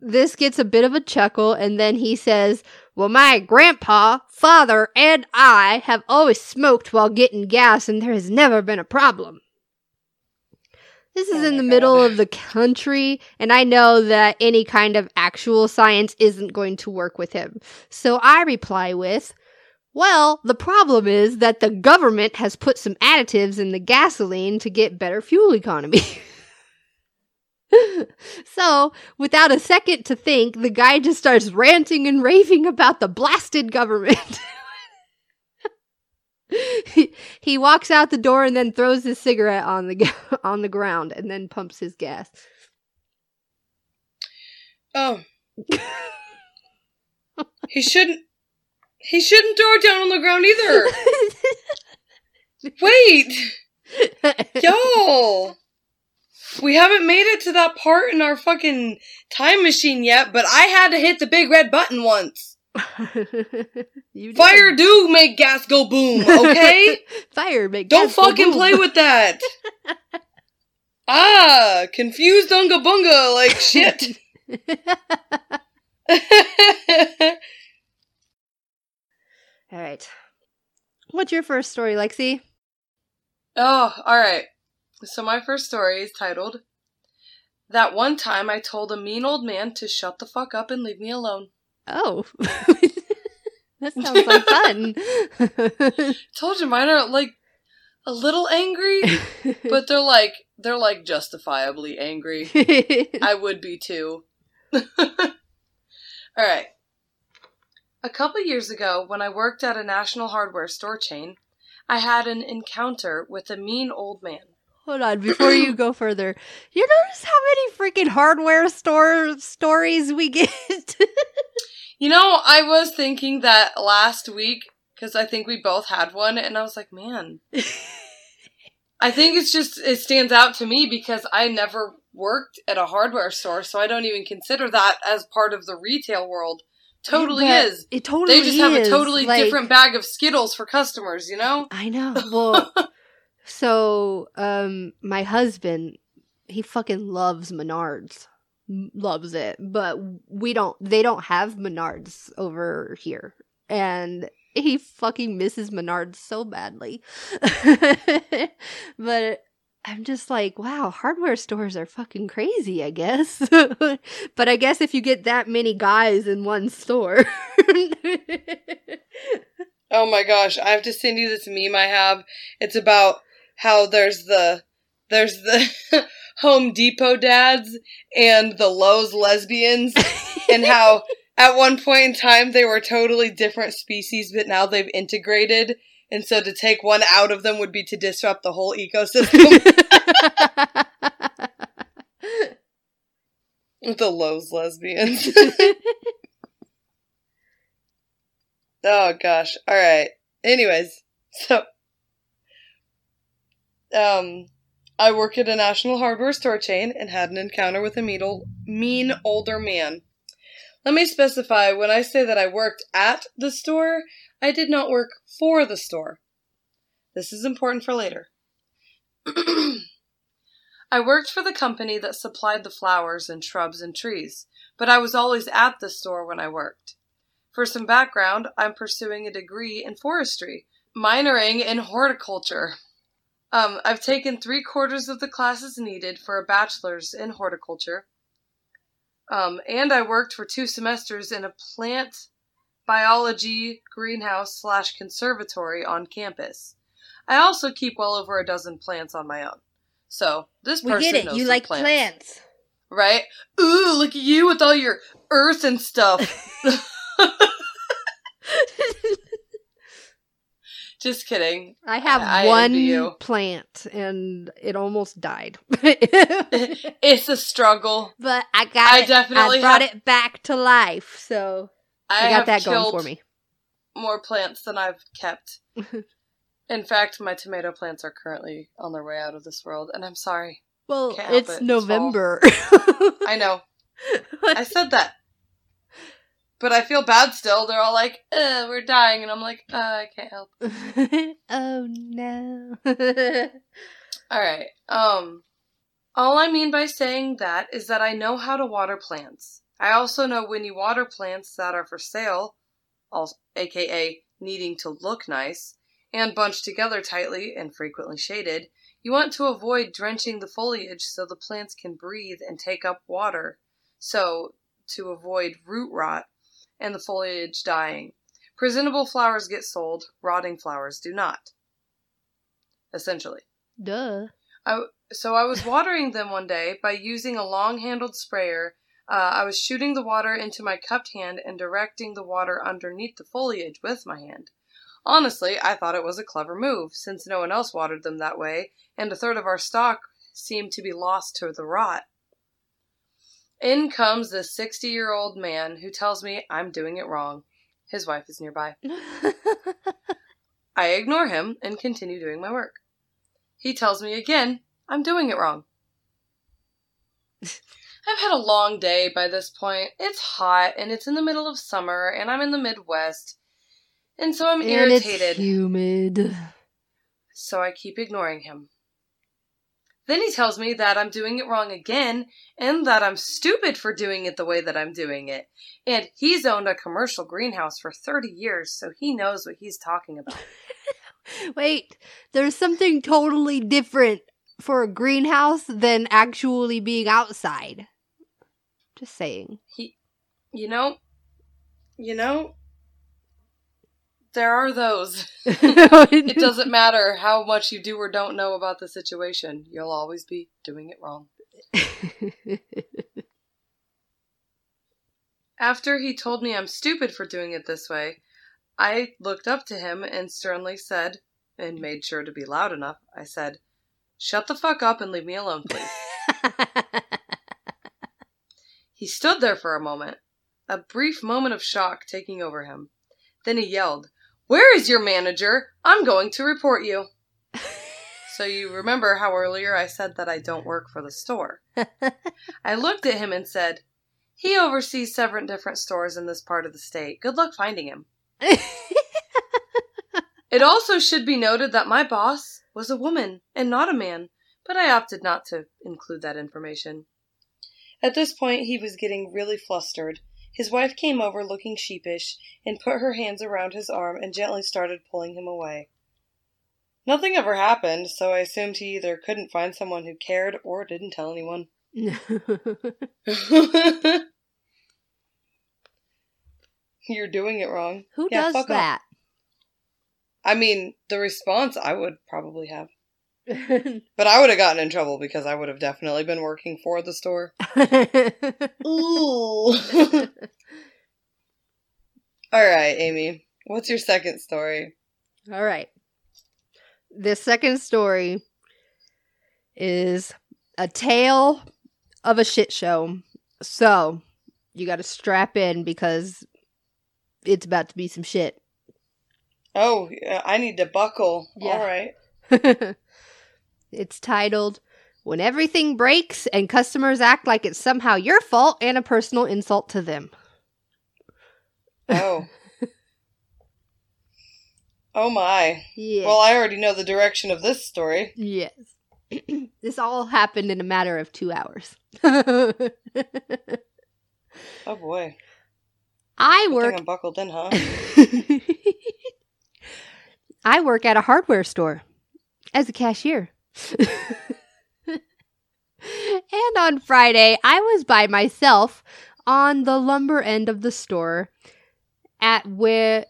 This gets a bit of a chuckle, and then he says, Well, my grandpa, father, and I have always smoked while getting gas, and there has never been a problem. This is Oh in the middle of the country, and I know that any kind of actual science isn't going to work with him. So I reply with, Well, the problem is that the government has put some additives in the gasoline to get better fuel economy. [laughs] [laughs] so, without a second to think, the guy just starts ranting and raving about the blasted government. [laughs] he, he walks out the door and then throws his cigarette on the [laughs] on the ground and then pumps his gas. Oh. he shouldn't. He shouldn't throw it down on the ground either. Wait, yo. We haven't made it to that part in our fucking time machine yet, but I had to hit the big red button once. [laughs] you. Fire do make gas go boom, [laughs] okay? Fire, make Don't gas go fucking play with that. [laughs] ah, confused unga bunga like shit. All right. What's your first story, Lexi? oh, alright. So my first story is titled That One Time I Told a Mean Old Man to Shut the Fuck Up and Leave Me Alone. Oh. [laughs] that sounds like fun. [laughs] Told you mine are like a little angry, [laughs] but they're like they're like justifiably angry. I would be too. All right. A couple years ago, when I worked at a national hardware store chain, I had an encounter with a mean old man. Hold on, before you [clears throat] go further, you notice how many freaking hardware store stories we get? You know, I was thinking that last week because I think we both had one, and I was like, man, [laughs] I think it's just it stands out to me because I never worked at a hardware store, so I don't even consider that as part of the retail world. Totally But is. It totally They just have a totally like- different bag of Skittles for customers, you know? I know. Well, [laughs] so um, my husband, he fucking loves Menards, loves it. But we don't. They don't have Menards over here, and he fucking misses Menards so badly. [laughs] but I'm just like, wow, hardware stores are fucking crazy. I guess, [laughs] but I guess if you get that many guys in one store. [laughs] Oh my gosh, I have to send you this meme I have. It's about how there's the there's the [laughs] Home Depot dads and the Lowe's lesbians and [laughs] how at one point in time they were totally different species but now they've integrated and so to take one out of them would be to disrupt the whole ecosystem. [laughs] the Lowe's lesbians. Oh gosh. All right. Anyways, so um I work at a national hardware store chain and had an encounter with a mean, mean older man. Let me specify when I say that I worked at the store, I did not work for the store. This is important for later. [clears throat] I worked for the company that supplied the flowers and shrubs and trees, but I was always at the store when I worked. For some background, I'm pursuing a degree in forestry, minoring in horticulture. Um, I've taken three quarters of the classes needed for a bachelor's in horticulture. Um, and I worked for two semesters in a plant biology greenhouse slash conservatory on campus. I also keep well over a dozen plants on my own. So this person we get it. You like plants, plants. right? Ooh, look at you with all your earth and stuff. [laughs] [laughs] Just kidding. I have I one you. plant and it almost died. [laughs] It's a struggle. but I got I it. definitely I brought have- it back to life. So I, I, got that going for me. more plants than I've kept. [laughs] In fact, my tomato plants are currently on their way out of this world, and I'm sorry. Well, it's it. It's November. I know. [laughs] I said that. But I feel bad still. They're all like, we're dying, and I'm like, uh, I can't help. [laughs] oh no. [laughs] Alright. Um all I mean by saying that is that I know how to water plants. I also know when you water plants that are for sale, also, aka needing to look nice, and bunched together tightly and frequently shaded, you want to avoid drenching the foliage so the plants can breathe and take up water. So, to avoid root rot and the foliage dying. Presentable flowers get sold, rotting flowers do not. Essentially. Duh. So I was watering them one day by using a long handled sprayer. Uh, I was shooting the water into my cupped hand and directing the water underneath the foliage with my hand. Honestly, I thought it was a clever move, since no one else watered them that way, and a third of our stock seemed to be lost to the rot. In comes this 60 year old man who tells me I'm doing it wrong. His wife is nearby. [laughs] I ignore him and continue doing my work. He tells me again I'm doing it wrong. [laughs] I've had a long day by this point. It's hot and it's in the middle of summer and I'm in the Midwest. And so I'm and irritated. it's humid. So I keep ignoring him. Then he tells me that I'm doing it wrong again and that I'm stupid for doing it the way that I'm doing it. And he's owned a commercial greenhouse for 30 years, so he knows what he's talking about. [laughs] Wait, there's something totally different for a greenhouse than actually being outside. Just saying. He, you know, you know, there are those. [laughs] [laughs] It doesn't matter how much you do or don't know about the situation, you'll always be doing it wrong. [laughs] After he told me I'm stupid for doing it this way, I looked up to him and sternly said, and made sure to be loud enough, I said, Shut the fuck up and leave me alone, please. He stood there for a moment, a brief moment of shock taking over him. Then he yelled, Where is your manager? I'm going to report you. [laughs] So you remember how earlier I said that I don't work for the store. [laughs] I looked at him and said, He oversees seven different stores in this part of the state. Good luck finding him. [laughs] It also should be noted that my boss was a woman and not a man, but I opted not to include that information. At this point, he was getting really flustered. His wife came over looking sheepish and put her hands around his arm and gently started pulling him away. Nothing ever happened, so I assumed he either couldn't find someone who cared or didn't tell anyone. [laughs] You're doing it wrong. Who Yeah, does fuck off. that? I mean, the response I would probably have. [laughs] But I would have gotten in trouble because I would have definitely been working for the store. Ooh. [laughs] All right, Amy. What's your second story? All right. The second story is a tale of a shit show. So, you got to strap in because it's about to be some shit. Oh, I need to buckle. Yeah. All right. [laughs] it's titled When Everything Breaks and Customers Act Like It's Somehow Your Fault and a Personal Insult to Them. Oh. [laughs] oh my. Yeah. Well, I already know the direction of this story. yes. [clears throat] this all happened in a matter of two hours. [laughs] Oh boy. Good work I'm buckled in, huh? [laughs] I work at a hardware store as a cashier. And on Friday, I was by myself on the lumber end of the store at where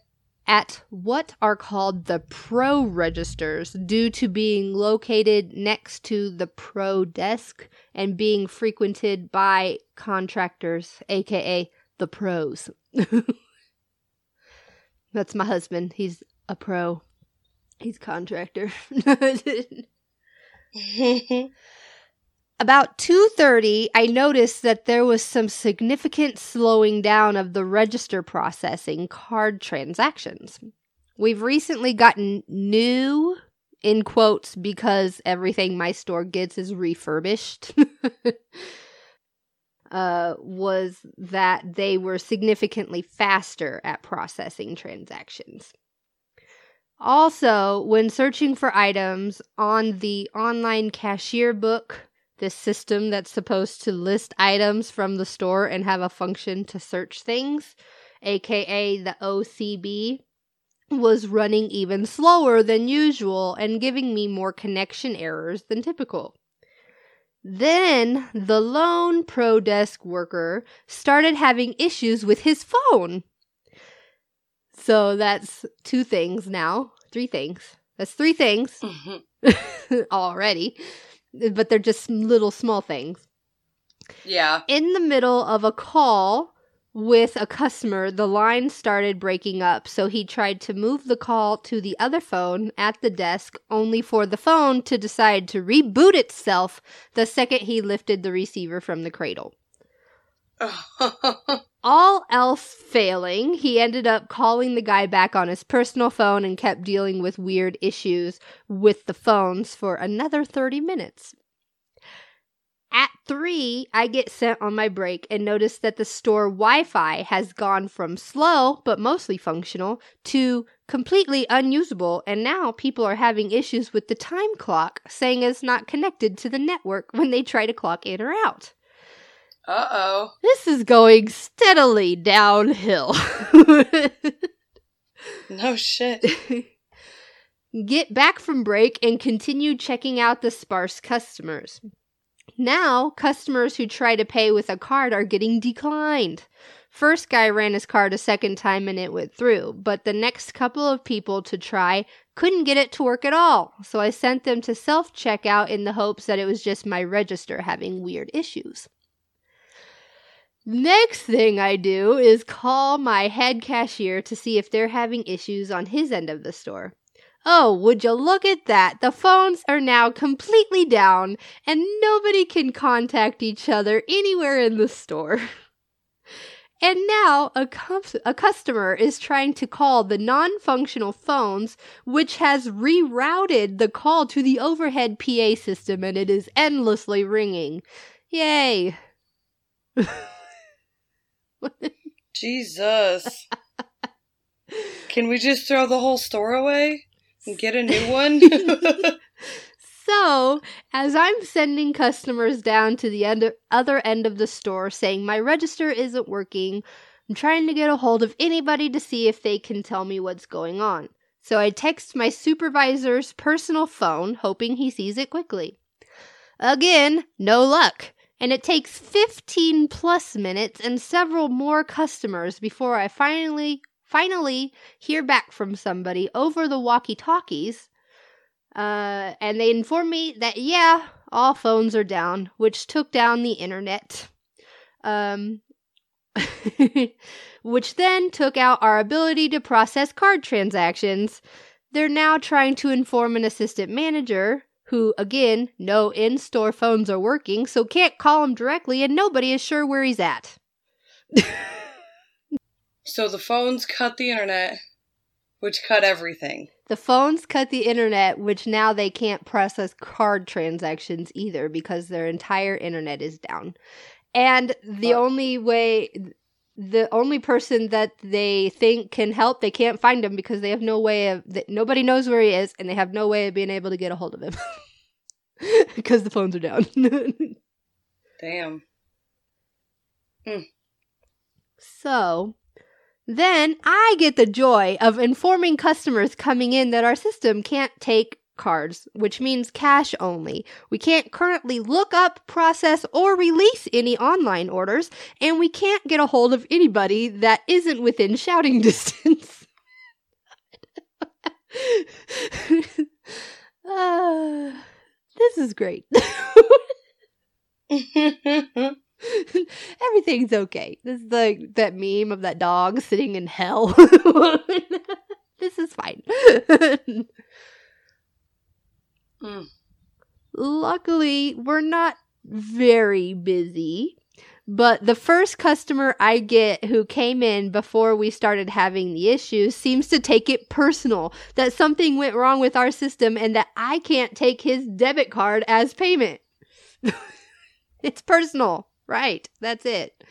at what are called the pro registers due to being located next to the pro desk and being frequented by contractors aka the pros. [laughs] That's my husband. He's a pro. He's contractor [laughs] [laughs] About 2:30, I noticed that there was some significant slowing down of the register processing card transactions. We've recently gotten new in quotes because everything my store gets is refurbished. [laughs] uh was that they were significantly faster at processing transactions. Also, when searching for items on the online cashier book, this system that's supposed to list items from the store and have a function to search things, aka the OCB, was running even slower than usual and giving me more connection errors than typical. Then the lone pro desk worker started having issues with his phone. So that's two things now. Three things. That's three things [laughs] mm-hmm. [laughs] already. But they're just little small things. yeah. In the middle of a call with a customer, the line started breaking up. So he tried to move the call to the other phone at the desk, only for the phone to decide to reboot itself the second he lifted the receiver from the cradle. [laughs] All else failing, he ended up calling the guy back on his personal phone and kept dealing with weird issues with the phones for another 30 minutes. At 3, I get sent on my break and notice that the store Wi Fi has gone from slow, but mostly functional, to completely unusable, and now people are having issues with the time clock, saying it's not connected to the network when they try to clock in or out. Uh oh. This is going steadily downhill. [laughs] No shit. [laughs] Get back from break and continue checking out the sparse customers. Now, customers who try to pay with a card are getting declined. First guy ran his card a second time and it went through, but the next couple of people to try couldn't get it to work at all. So I sent them to self checkout in the hopes that it was just my register having weird issues. Next thing I do is call my head cashier to see if they're having issues on his end of the store. Oh, would you look at that? The phones are now completely down and nobody can contact each other anywhere in the store. [laughs] And now a, a customer is trying to call the non functional phones, which has rerouted the call to the overhead PA system and it is endlessly ringing. Yay. [laughs] Jesus. Can we just throw the whole store away and get a new one? [laughs] So, as I'm sending customers down to the end other end of the store saying my register isn't working, I'm trying to get a hold of anybody to see if they can tell me what's going on. So I text my supervisor's personal phone, hoping he sees it quickly. Again, no luck. And it takes 15 plus minutes and several more customers before I finally finally hear back from somebody over the walkie-talkies uh, and they informed me that, yeah, all phones are down, which took down the internet. Um, [laughs] which then took out our ability to process card transactions. They're now trying to inform an assistant manager who, again, no in store phones are working, so can't call him directly, and nobody is sure where he's at. so the phones cut the internet, which cut everything. The phones cut the internet, which now they can't process card transactions either because their entire internet is down. And the only way, the only person that they think can help, they can't find him because they have no way of, nobody knows where he is and they have no way of being able to get a hold of him [laughs] because the phones are down. [laughs] Damn. Hmm. So, then I get the joy of informing customers coming in that our system can't take cards, which means cash only. We can't currently look up, process, or release any online orders, and we can't get a hold of anybody that isn't within shouting [laughs] distance. uh, [laughs] this is great. [laughs] Everything's okay. This is like that meme of that dog sitting in hell. this is fine. Mm. Luckily, we're not very busy. But the first customer I get who came in before we started having the issues seems to take it personal that something went wrong with our system and that I can't take his debit card as payment. [laughs] it's personal. Right. That's it.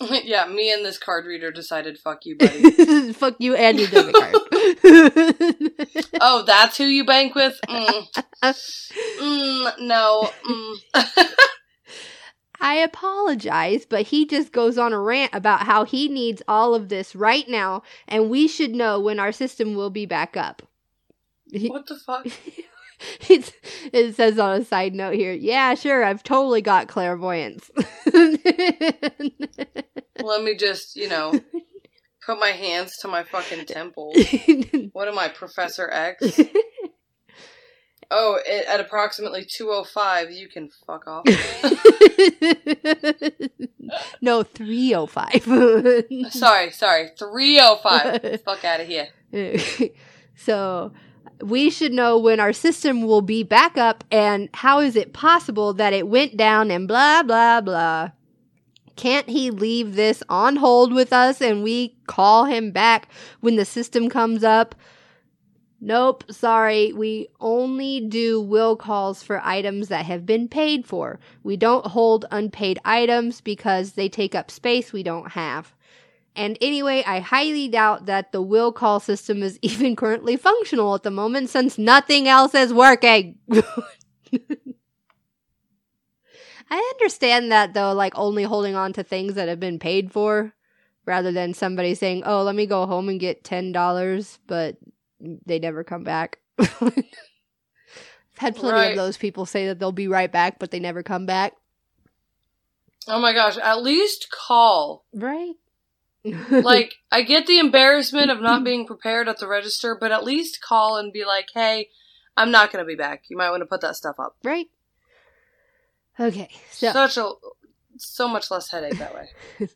[laughs] yeah, me and this card reader decided fuck you, [laughs] buddy. fuck you and your debit card. Oh, that's who you bank with? Mm. mm, no. Mm. [laughs] I apologize, but he just goes on a rant about how he needs all of this right now, and we should know when our system will be back up. What the fuck? [laughs] it's, it says on a side note here, yeah, sure, I've totally got clairvoyance. [laughs] Let me just, you know, put my hands to my fucking temples. [laughs] what am I, Professor X? [laughs] Oh, it, at approximately 205, you can fuck off. [laughs] no, 305. sorry, sorry. 305. fuck out of here. so, we should know when our system will be back up and how is it possible that it went down and blah, blah, blah. Can't he leave this on hold with us and we call him back when the system comes up? Nope, sorry. We only do will calls for items that have been paid for. We don't hold unpaid items because they take up space we don't have. And anyway, I highly doubt that the will call system is [laughs] even currently functional at the moment since nothing else is working. [laughs] I understand that though, like only holding on to things that have been paid for rather than somebody saying, oh, let me go home and get $10, but they never come back. [laughs] I've had plenty Right. of those people say that they'll be right back, but they never come back. Oh my gosh, at least call. Right? [laughs] Like, I get the embarrassment of not being prepared at the register, but at least call and be like, hey, I'm not going to be back. You might want to put that stuff up. right? Okay, so Such a, so much less headache that way. [laughs]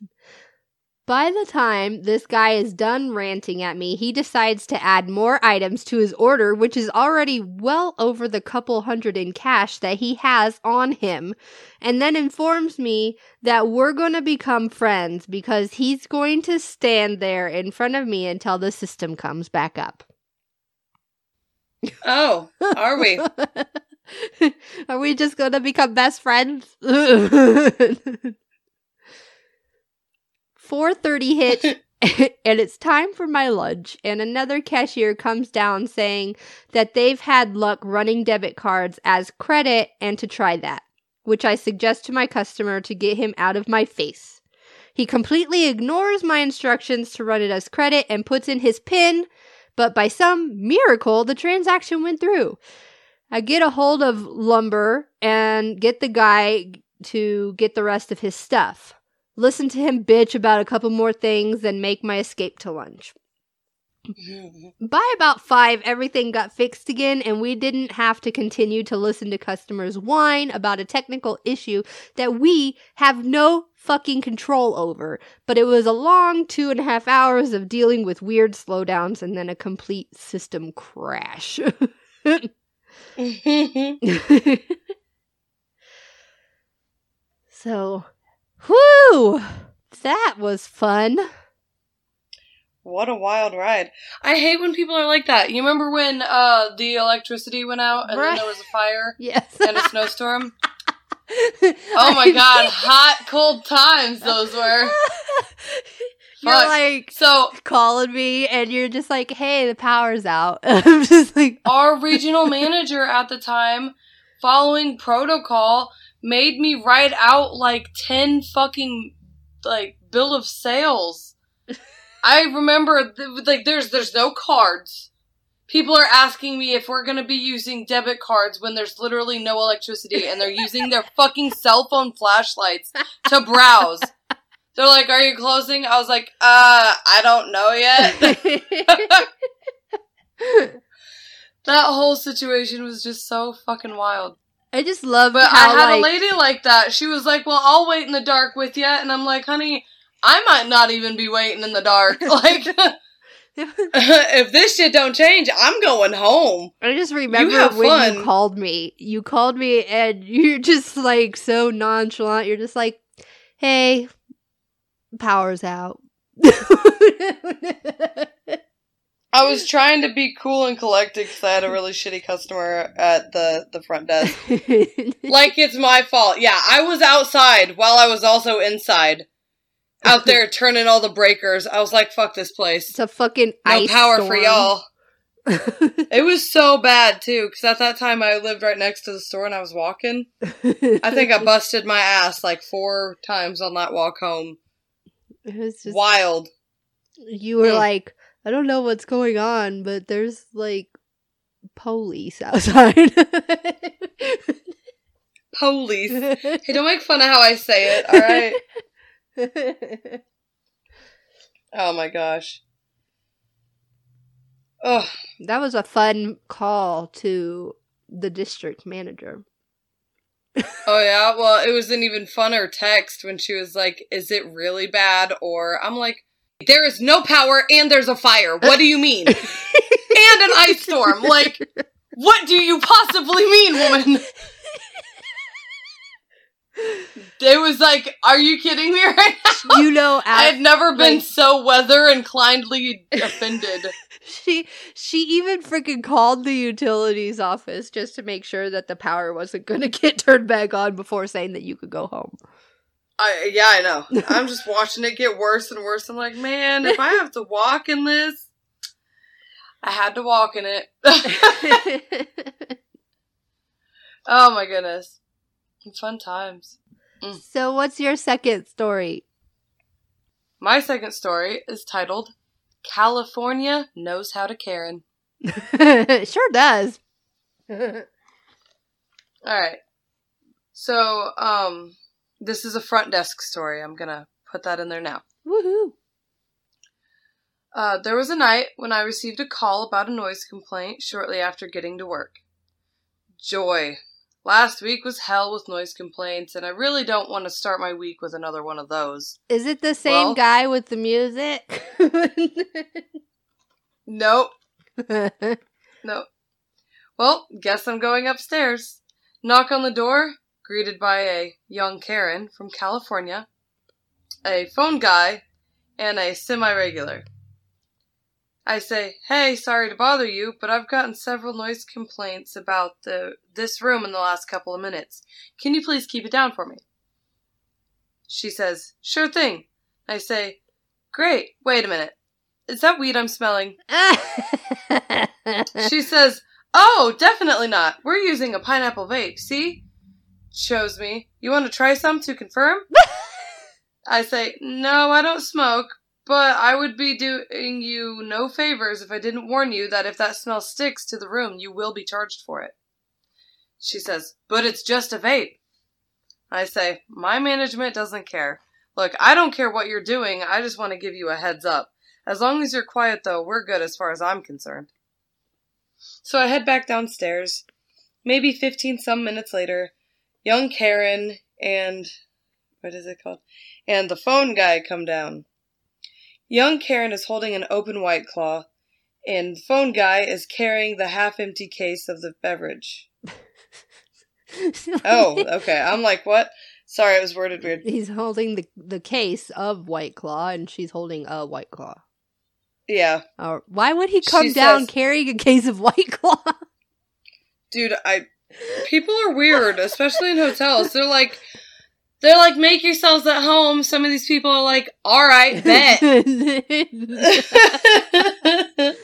by the time this guy is done ranting at me, he decides to add more items to his order, which is already well over the couple hundred in cash that he has on him, and then informs me that we're going to become friends because he's going to stand there in front of me until the system comes back up. Oh, are we? [laughs] [laughs] Are we just gonna become best friends? [laughs] 4:30 hit [laughs] and it's time for my lunch and another cashier comes down saying that they've had luck running debit cards as credit and to try that, which I suggest to my customer to get him out of my face. He completely ignores my instructions to run it as credit and puts in his PIN, but by some miracle the transaction went through. I get a hold of Lumber and get the guy to get the rest of his stuff. Listen to him bitch about a couple more things, then make my escape to lunch. Mm-hmm. By about five, everything got fixed again, and we didn't have to continue to listen to customers whine about a technical issue that we have no fucking control over. But it was a long two and a half hours of dealing with weird slowdowns and then a complete system crash. [laughs] [laughs] so, whoo! That was fun. what a wild ride. I hate when people are like that. You remember when uh, the electricity went out and Right. then there was a fire [laughs] Yes. and a snowstorm? [laughs] Oh my god, hot, cold times those were. You're like So, calling me and you're just like, hey, the power's out. [laughs] I'm just like, our [laughs] regional manager at the time, following protocol, made me write out like 10 fucking like bill of sales. [laughs] I remember th- like there's there's no cards. People are asking me if we're going to be using debit cards when there's literally no electricity and they're using their fucking cell phone flashlights to browse. They're like, "Are you closing?" I was like, "Uh, I don't know yet." [laughs] [laughs] that whole situation was just so fucking wild. I just love But how I had like, a lady like that. She was like, "Well, I'll wait in the dark with you," and I'm like, "Honey, I might not even be waiting in the dark. [laughs] Like, if this shit don't change, I'm going home." I just remember have when you called me. You called me and you're just like so nonchalant. You're just like, hey, power's out. I was trying to be cool and collected because I had a really shitty customer at the the front desk. [laughs] Like it's my fault. Yeah, I was outside while I was also inside. Out there turning all the breakers. I was like, fuck this place. it's a fucking No power storm. for y'all. [laughs] It was so bad too, because at that time I lived right next to the store and I was walking. I think I [laughs] busted my ass like four times on that walk home. It was just Wild. you were Mm. like, I don't know what's going on, but there's like police outside. Police. [laughs] Hey, don't make fun of how I say it, alright? [laughs] Oh my gosh. Ugh. that was a fun call to the district manager. [laughs] Oh yeah, well, it was an even funner text when she was like, "Is it really bad?" Or I'm like, "There is no power and there's a fire. What do you mean?" [laughs] and an ice storm. Like, what do you possibly mean, woman? It was like, "Are you kidding me right now?" You know, I had never been like- so weather inclinedly offended. She she even freaking called the utilities office just to make sure that the power wasn't [laughs] going to get turned back on before saying that you could go home. I yeah, I know. I'm just watching it get worse and worse. I'm like, man, if I have to walk in this, I had to walk in it. [laughs] oh my goodness, fun times. Mm. so, what's your second story? My second story is titled "California Knows How to Karen." [laughs] sure does. [laughs] All right. So, um, this is a front desk story. I'm gonna put that in there now. Woohoo. Uh, there was a night when I received a call about a noise complaint shortly after getting to work. Joy. Last week was hell with noise complaints, and I really don't want to start my week with another one of those. Is it the same Well- guy with the music? [laughs] Nope, [laughs] nope. Well, guess I'm going upstairs. Knock on the door, greeted by a young Karen from California, a phone guy, and a semi regular. I say, "Hey, sorry to bother you, but I've gotten several noise complaints about the this room in the last couple of minutes. Can you please keep it down for me?" She says, "Sure thing." I say, "Great. Wait a minute. Is that weed I'm smelling?" [laughs] She says, "Oh, definitely not. We're using a pineapple vape. See?" Shows me. You want to try some to confirm? [laughs] I say, "No, I don't smoke, but I would be doing you no favors if I didn't warn you that if that smell sticks to the room, you will be charged for it." She says, "But it's just a vape." I say, "My management doesn't care. Look, I don't care what you're doing. I just want to give you a heads up. As long as you're quiet though, we're good as far as I'm concerned." So I head back downstairs. Maybe 15 some minutes later, young Karen and what is it called? And the phone guy come down. Young Karen is holding an open white claw, and phone guy is carrying the half empty case of the beverage. [laughs] Oh, okay. I'm like, what? Sorry, it was worded weird. He's holding the the case of White Claw, and she's holding a White Claw. Yeah. Or why would he come She down says- carrying a case of White Claw? [laughs] Dude, I people are weird, especially in hotels. They're like they're like make yourselves at home. Some of these people are like, "All right, bet." [laughs]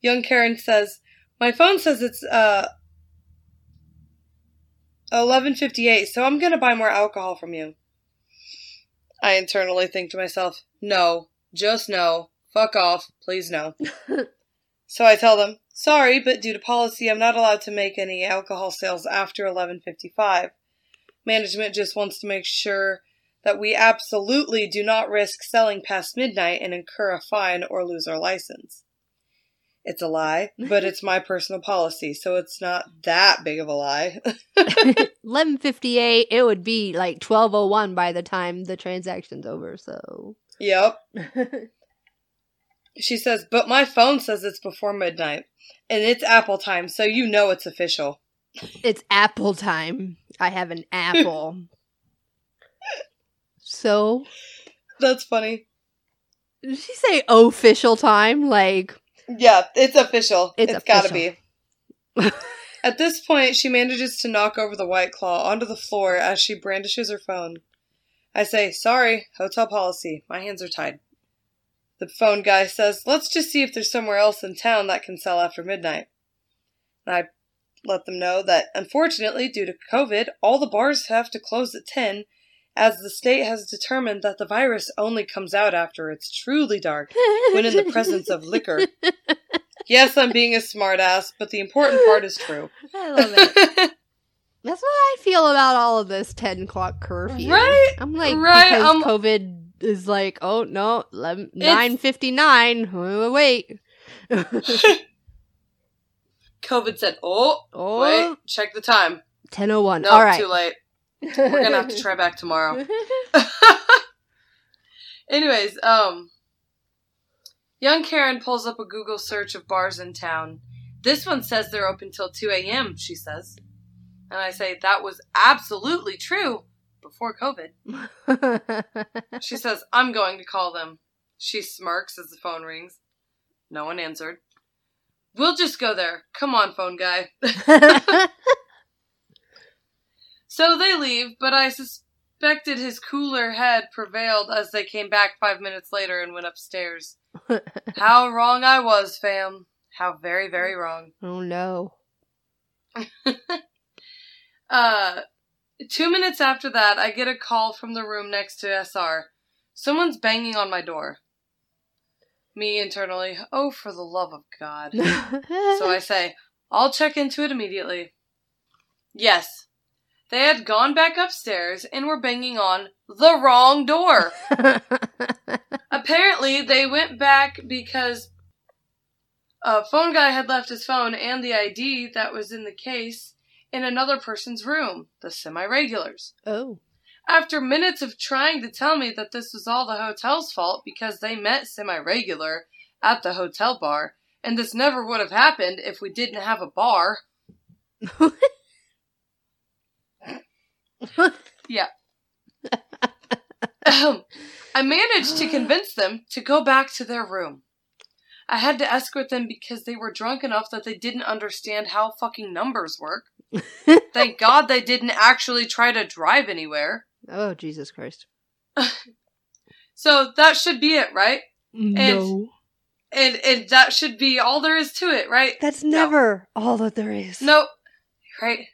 Young Karen says, "My phone says it's uh 11:58, so I'm going to buy more alcohol from you." I internally think to myself, "No, just no. Fuck off, please no." [laughs] so I tell them, "Sorry, but due to policy, I'm not allowed to make any alcohol sales after 11:55. Management just wants to make sure that we absolutely do not risk selling past midnight and incur a fine or lose our license." It's a lie, [laughs] but it's my personal policy, so it's not that big of a lie. [laughs] [laughs] Eleven fifty eight. It would be like twelve oh one by the time the transaction's over. So yep. She says, but my phone says it's before midnight, and it's Apple time, so you know it's official. It's Apple time. I have an apple. [laughs] so That's funny. did she say official time? Like Yeah, it's official. It's it's gotta official. be. [laughs] At this point, she manages to knock over the white claw onto the floor as she brandishes her phone. I say, sorry, hotel policy. My hands are tied. The phone guy says, let's just see if there's somewhere else in town that can sell after midnight. And I let them know that, unfortunately, due to COVID, all the bars have to close at 10, as the state has determined that the virus only comes out after it's truly dark when in the presence of liquor. [laughs] Yes, I'm being a smartass, but the important part is true. I love it. [laughs] That's what I feel about all of this 10 o'clock curfew. Right? I'm like, Right, because um, COVID is like, oh, no, 9.59. Wait. [laughs] COVID said, "Oh, Oh, wait, check the time. 10.01. No, all right. too late. [laughs] We're gonna have to try back tomorrow." [laughs] [laughs] Anyways, um, young Karen pulls up a Google search of bars in town. This one says they're open till two a.m. She says, and I say that was absolutely true, before COVID. She says, I'm going to call them. She smirks as the phone rings. No one answered. We'll just go there. Come on, phone guy. [laughs] So they leave, but I suspected his cooler head prevailed as they came back five minutes later and went upstairs. [laughs] How wrong I was, fam. How very, very wrong. oh no. [laughs] Uh, two minutes after that, I get a call from the room next to SR. Someone's banging on my door. Me internally, oh, for the love of God. [laughs] So I say, I'll check into it immediately. Yes. They had gone back upstairs and were banging on the wrong door. [laughs] Apparently, they went back because a phone guy had left his phone and the ID that was in the case in another person's room, the semi regulars. oh. After minutes of trying to tell me that this was all the hotel's fault because they met semi regular at the hotel bar, and this never would have happened if we didn't have a bar. [laughs] yeah. Ahem. I managed to convince them to go back to their room. I had to escort them because they were drunk enough that they didn't understand how fucking numbers work. [laughs] Thank God they didn't actually try to drive anywhere. Oh, Jesus Christ. [laughs] So that should be it, right? no. And and that should be all there is to it, right? That's No. never all that there is. No. Right?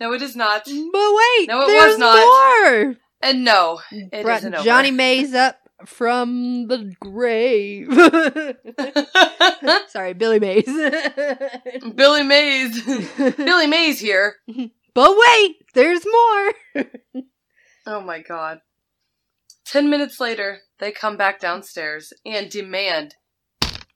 No, it is not. But wait, No, it there's was not. more. And no, it Brought isn't over. Johnny [laughs] Mays up from the grave. [laughs] Sorry, Billy Mays. Billy Mays. Billy Mays here. but wait, there's more. Oh my god. Ten minutes later, they come back downstairs and demand,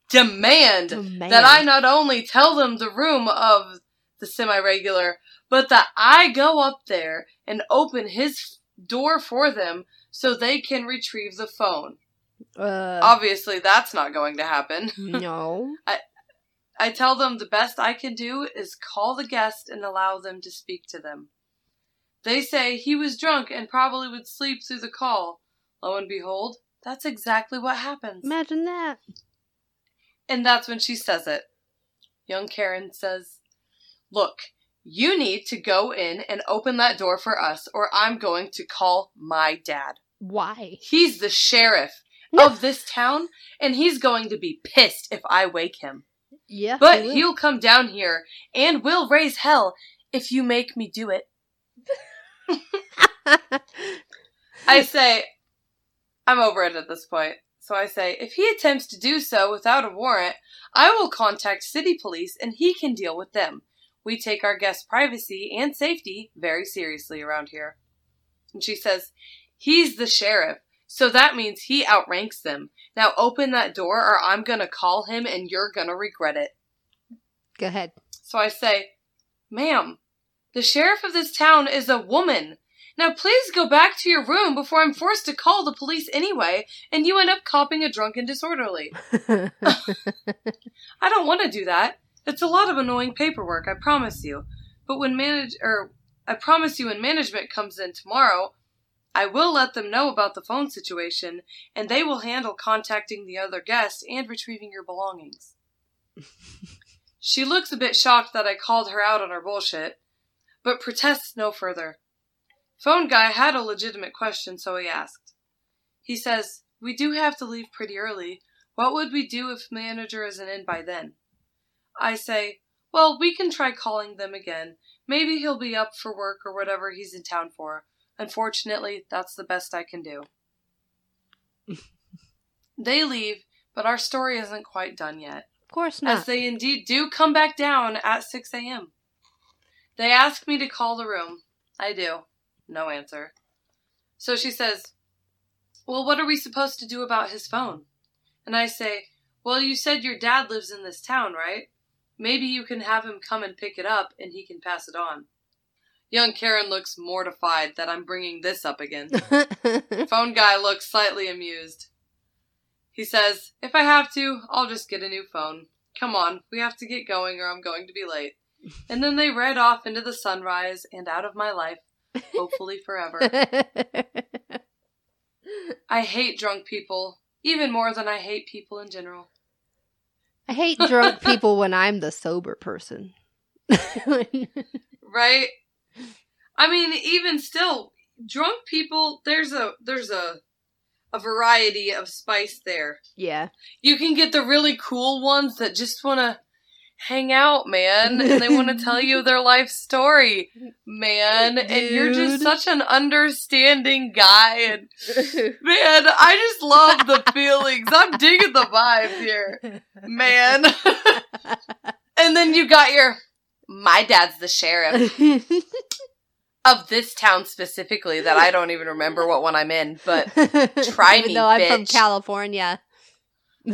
demand Demand. that I not only tell them the room of the semi regular, but that I go up there and open his door for them so they can retrieve the phone. Uh, Obviously, that's not going to happen. [laughs] no. I I tell them the best I can do is call the guest and allow them to speak to them. They say he was drunk and probably would sleep through the call. Lo and behold, that's exactly what happens. Imagine that. And that's when she says it. Young Karen says, Look, you need to go in and open that door for us, or I'm going to call my dad. Why? He's the sheriff of this town, and he's going to be pissed if I wake him. Yeah. But he will. he'll come down here and we'll raise hell if you make me do it. [laughs] I say, I'm over it at this point. So I say, if he attempts to do so without a warrant, I will contact city police and he can deal with them. We take our guests' privacy and safety very seriously around here. And she says, he's the sheriff, so that means he outranks them. Now open that door or I'm gonna call him and you're gonna regret it. Go ahead. So I say, Ma'am, the sheriff of this town is a woman. Now please go back to your room before I'm forced to call the police anyway, and you end up copping a drunken disorderly. [laughs] [laughs] I don't want to do that. It's a lot of annoying paperwork, I promise you. But when manage or I promise you when management comes in tomorrow, I will let them know about the phone situation, and they will handle contacting the other guests and retrieving your belongings. [laughs] she looks a bit shocked that I called her out on her bullshit, but protests no further. Phone guy had a legitimate question, so he asked. He says, We do have to leave pretty early. What would we do if manager isn't in by then? I say, Well, we can try calling them again. Maybe he'll be up for work or whatever he's in town for. Unfortunately, that's the best I can do. [laughs] they leave, but our story isn't quite done yet of course not. as they indeed do come back down at 6 a.m. They ask me to call the room. I do. No answer. So she says, Well, what are we supposed to do about his phone? And I say, Well, you said your dad lives in this town, right? Maybe you can have him come and pick it up and he can pass it on. Young Karen looks mortified that I'm bringing this up again. [laughs] Phone guy looks slightly amused. He says, If I have to, I'll just get a new phone. Come on, we have to get going or I'm going to be late. And then they read off into the sunrise and out of my life, hopefully forever. [laughs] I hate drunk people even more than I hate people in general. I hate drunk [laughs] people when I'm the sober person. [laughs] Right? I mean, even still, drunk people, there's a there's a a variety of spice there. yeah. You can get the really cool ones that just want to hang out, man, and they want to tell you their [laughs] life story, man. And you're just such an understanding guy and [laughs] Man, I just love the feelings. I'm digging the vibe here, man. [laughs] and then you got your. My dad's the sheriff of this town specifically that I don't even remember what one I'm in, but Try Even me, though I'm from. California.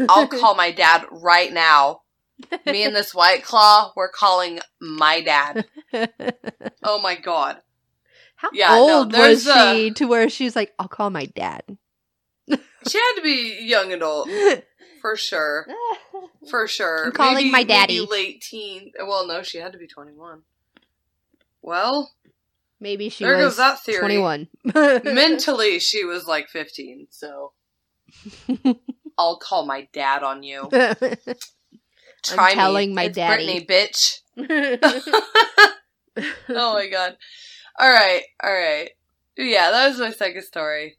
I'll call my dad right now. Me and this white claw, we're calling my dad. [laughs] Oh my god. How Yeah, no, old was there's a- she to where she was like, I'll call my dad? [laughs] She had to be young adult, for sure. [laughs] For sure. I'm calling Maybe- my daddy. Late teen. Well, no, she had to be 21. Well, Maybe she There was goes that theory. 21. mentally she was like 15, so I'll call my dad on you. Try me. telling my It's daddy. Brittany, bitch. [laughs] [laughs] oh my god. All right, all right. Yeah, that was my second story.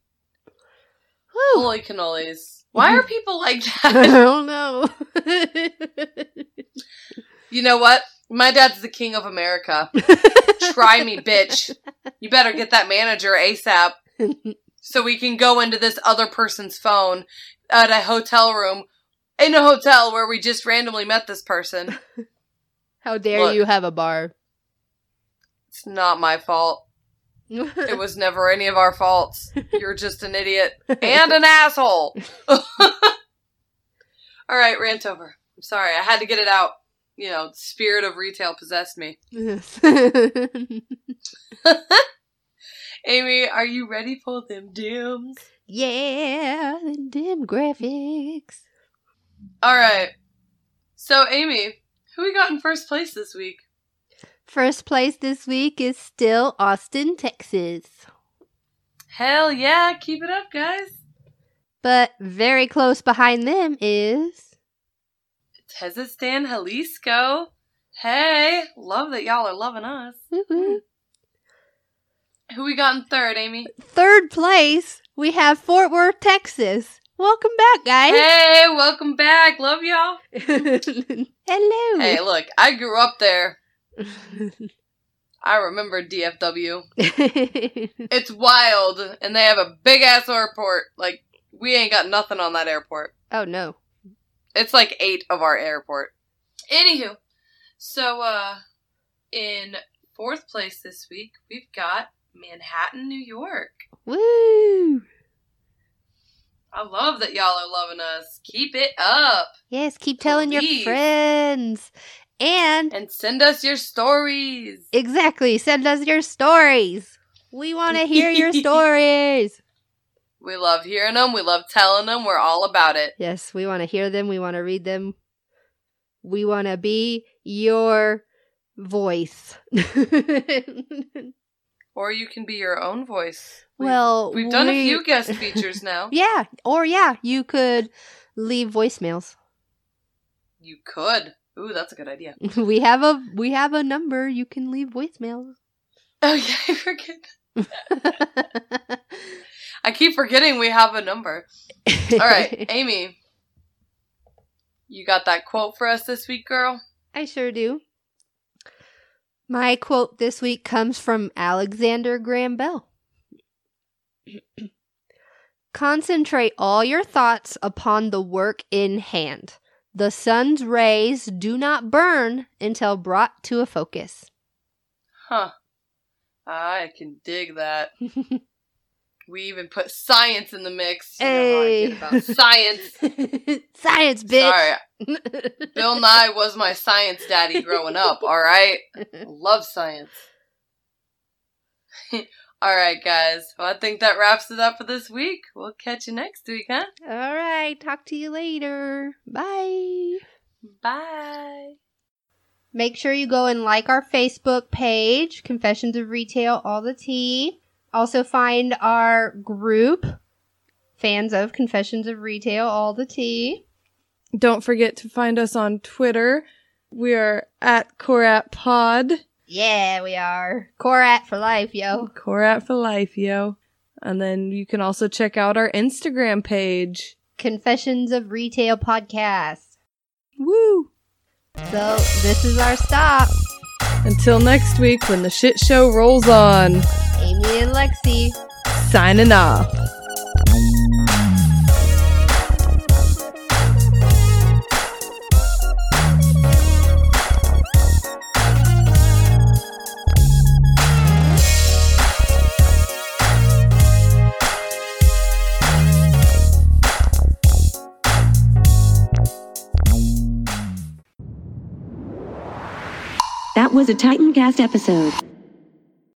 Whew. Holy cannolis. Why are [laughs] people like that? I don't know. you know what? My dad's the king of America. Try me, bitch. You better get that manager ASAP so we can go into this other person's phone at a hotel room in a hotel where we just randomly met this person. [laughs] How dare Look. you have a bar? It's not my fault. [laughs] It was never any of our faults. You're just an idiot and an asshole. [laughs] All right, rant over. I'm sorry. I had to get it out. You know, spirit of retail possessed me. Amy, are you ready for them dims? yeah, the dim graphics. All right. So, Amy, who we got in first place this week? First place this week is still Austin, Texas. Hell yeah, keep it up, guys. But very close behind them is Tesistán Jalisco. Hey, love that y'all are loving us. woo-hoo. Who we got in third, Amy? third place. We have Fort Worth, Texas. Welcome back, guys. Hey, welcome back. Love y'all. [laughs] Hello. Hey, look, I grew up there. [laughs] I remember DFW. [laughs] It's wild, and they have a big ass airport. Like, we ain't got nothing on that airport. oh no. It's like eight of our airport. Anywho, so, uh, in fourth place this week, we've got Manhattan, New York. Woo! I love that y'all are loving us. Keep it up Yes, keep telling Please. your friends. And and send us your stories. exactly, send us your stories. We want to hear your [laughs] stories. We love hearing them. We love telling them. We're all about it. Yes, we want to hear them. We want to read them. We want to be your voice. [laughs] Or you can be your own voice. We've- well, we've done we- a few guest [laughs] features now. Yeah, or yeah, you could leave voicemails. You could. Ooh, that's a good idea. [laughs] we have a we have a number you can leave voicemails. [laughs] Oh yeah, I forget. I keep forgetting we have a number. All right, Amy. You got that quote for us this week, girl? I sure do. My quote this week comes from Alexander Graham Bell. Concentrate all your thoughts upon the work in hand. The sun's rays do not burn until brought to a focus. Huh. I can dig that. [laughs] We even put science in the mix. You know how I Hey. about science. [laughs] Science, bitch. Sorry, [laughs] Bill Nye was my science daddy growing up, alright? Love science. [laughs] alright, guys. Well, I think that wraps it up for this week. We'll catch you next week, huh? All right, talk to you later. Bye. Bye. Make sure you go and like our Facebook page, Confessions of Retail All the Tea. Also find our group, fans of Confessions of Retail All the Tea. Don't forget to find us on Twitter. We are at Corat Pod. Yeah, we are. Corat for life, yo. Corat for life, yo. And then you can also check out our Instagram page. Confessions of Retail Podcast. Woo! So this is our stop. Until next week when the shit show rolls on. Amy and Lexi. Signing off. That was a Titancast episode.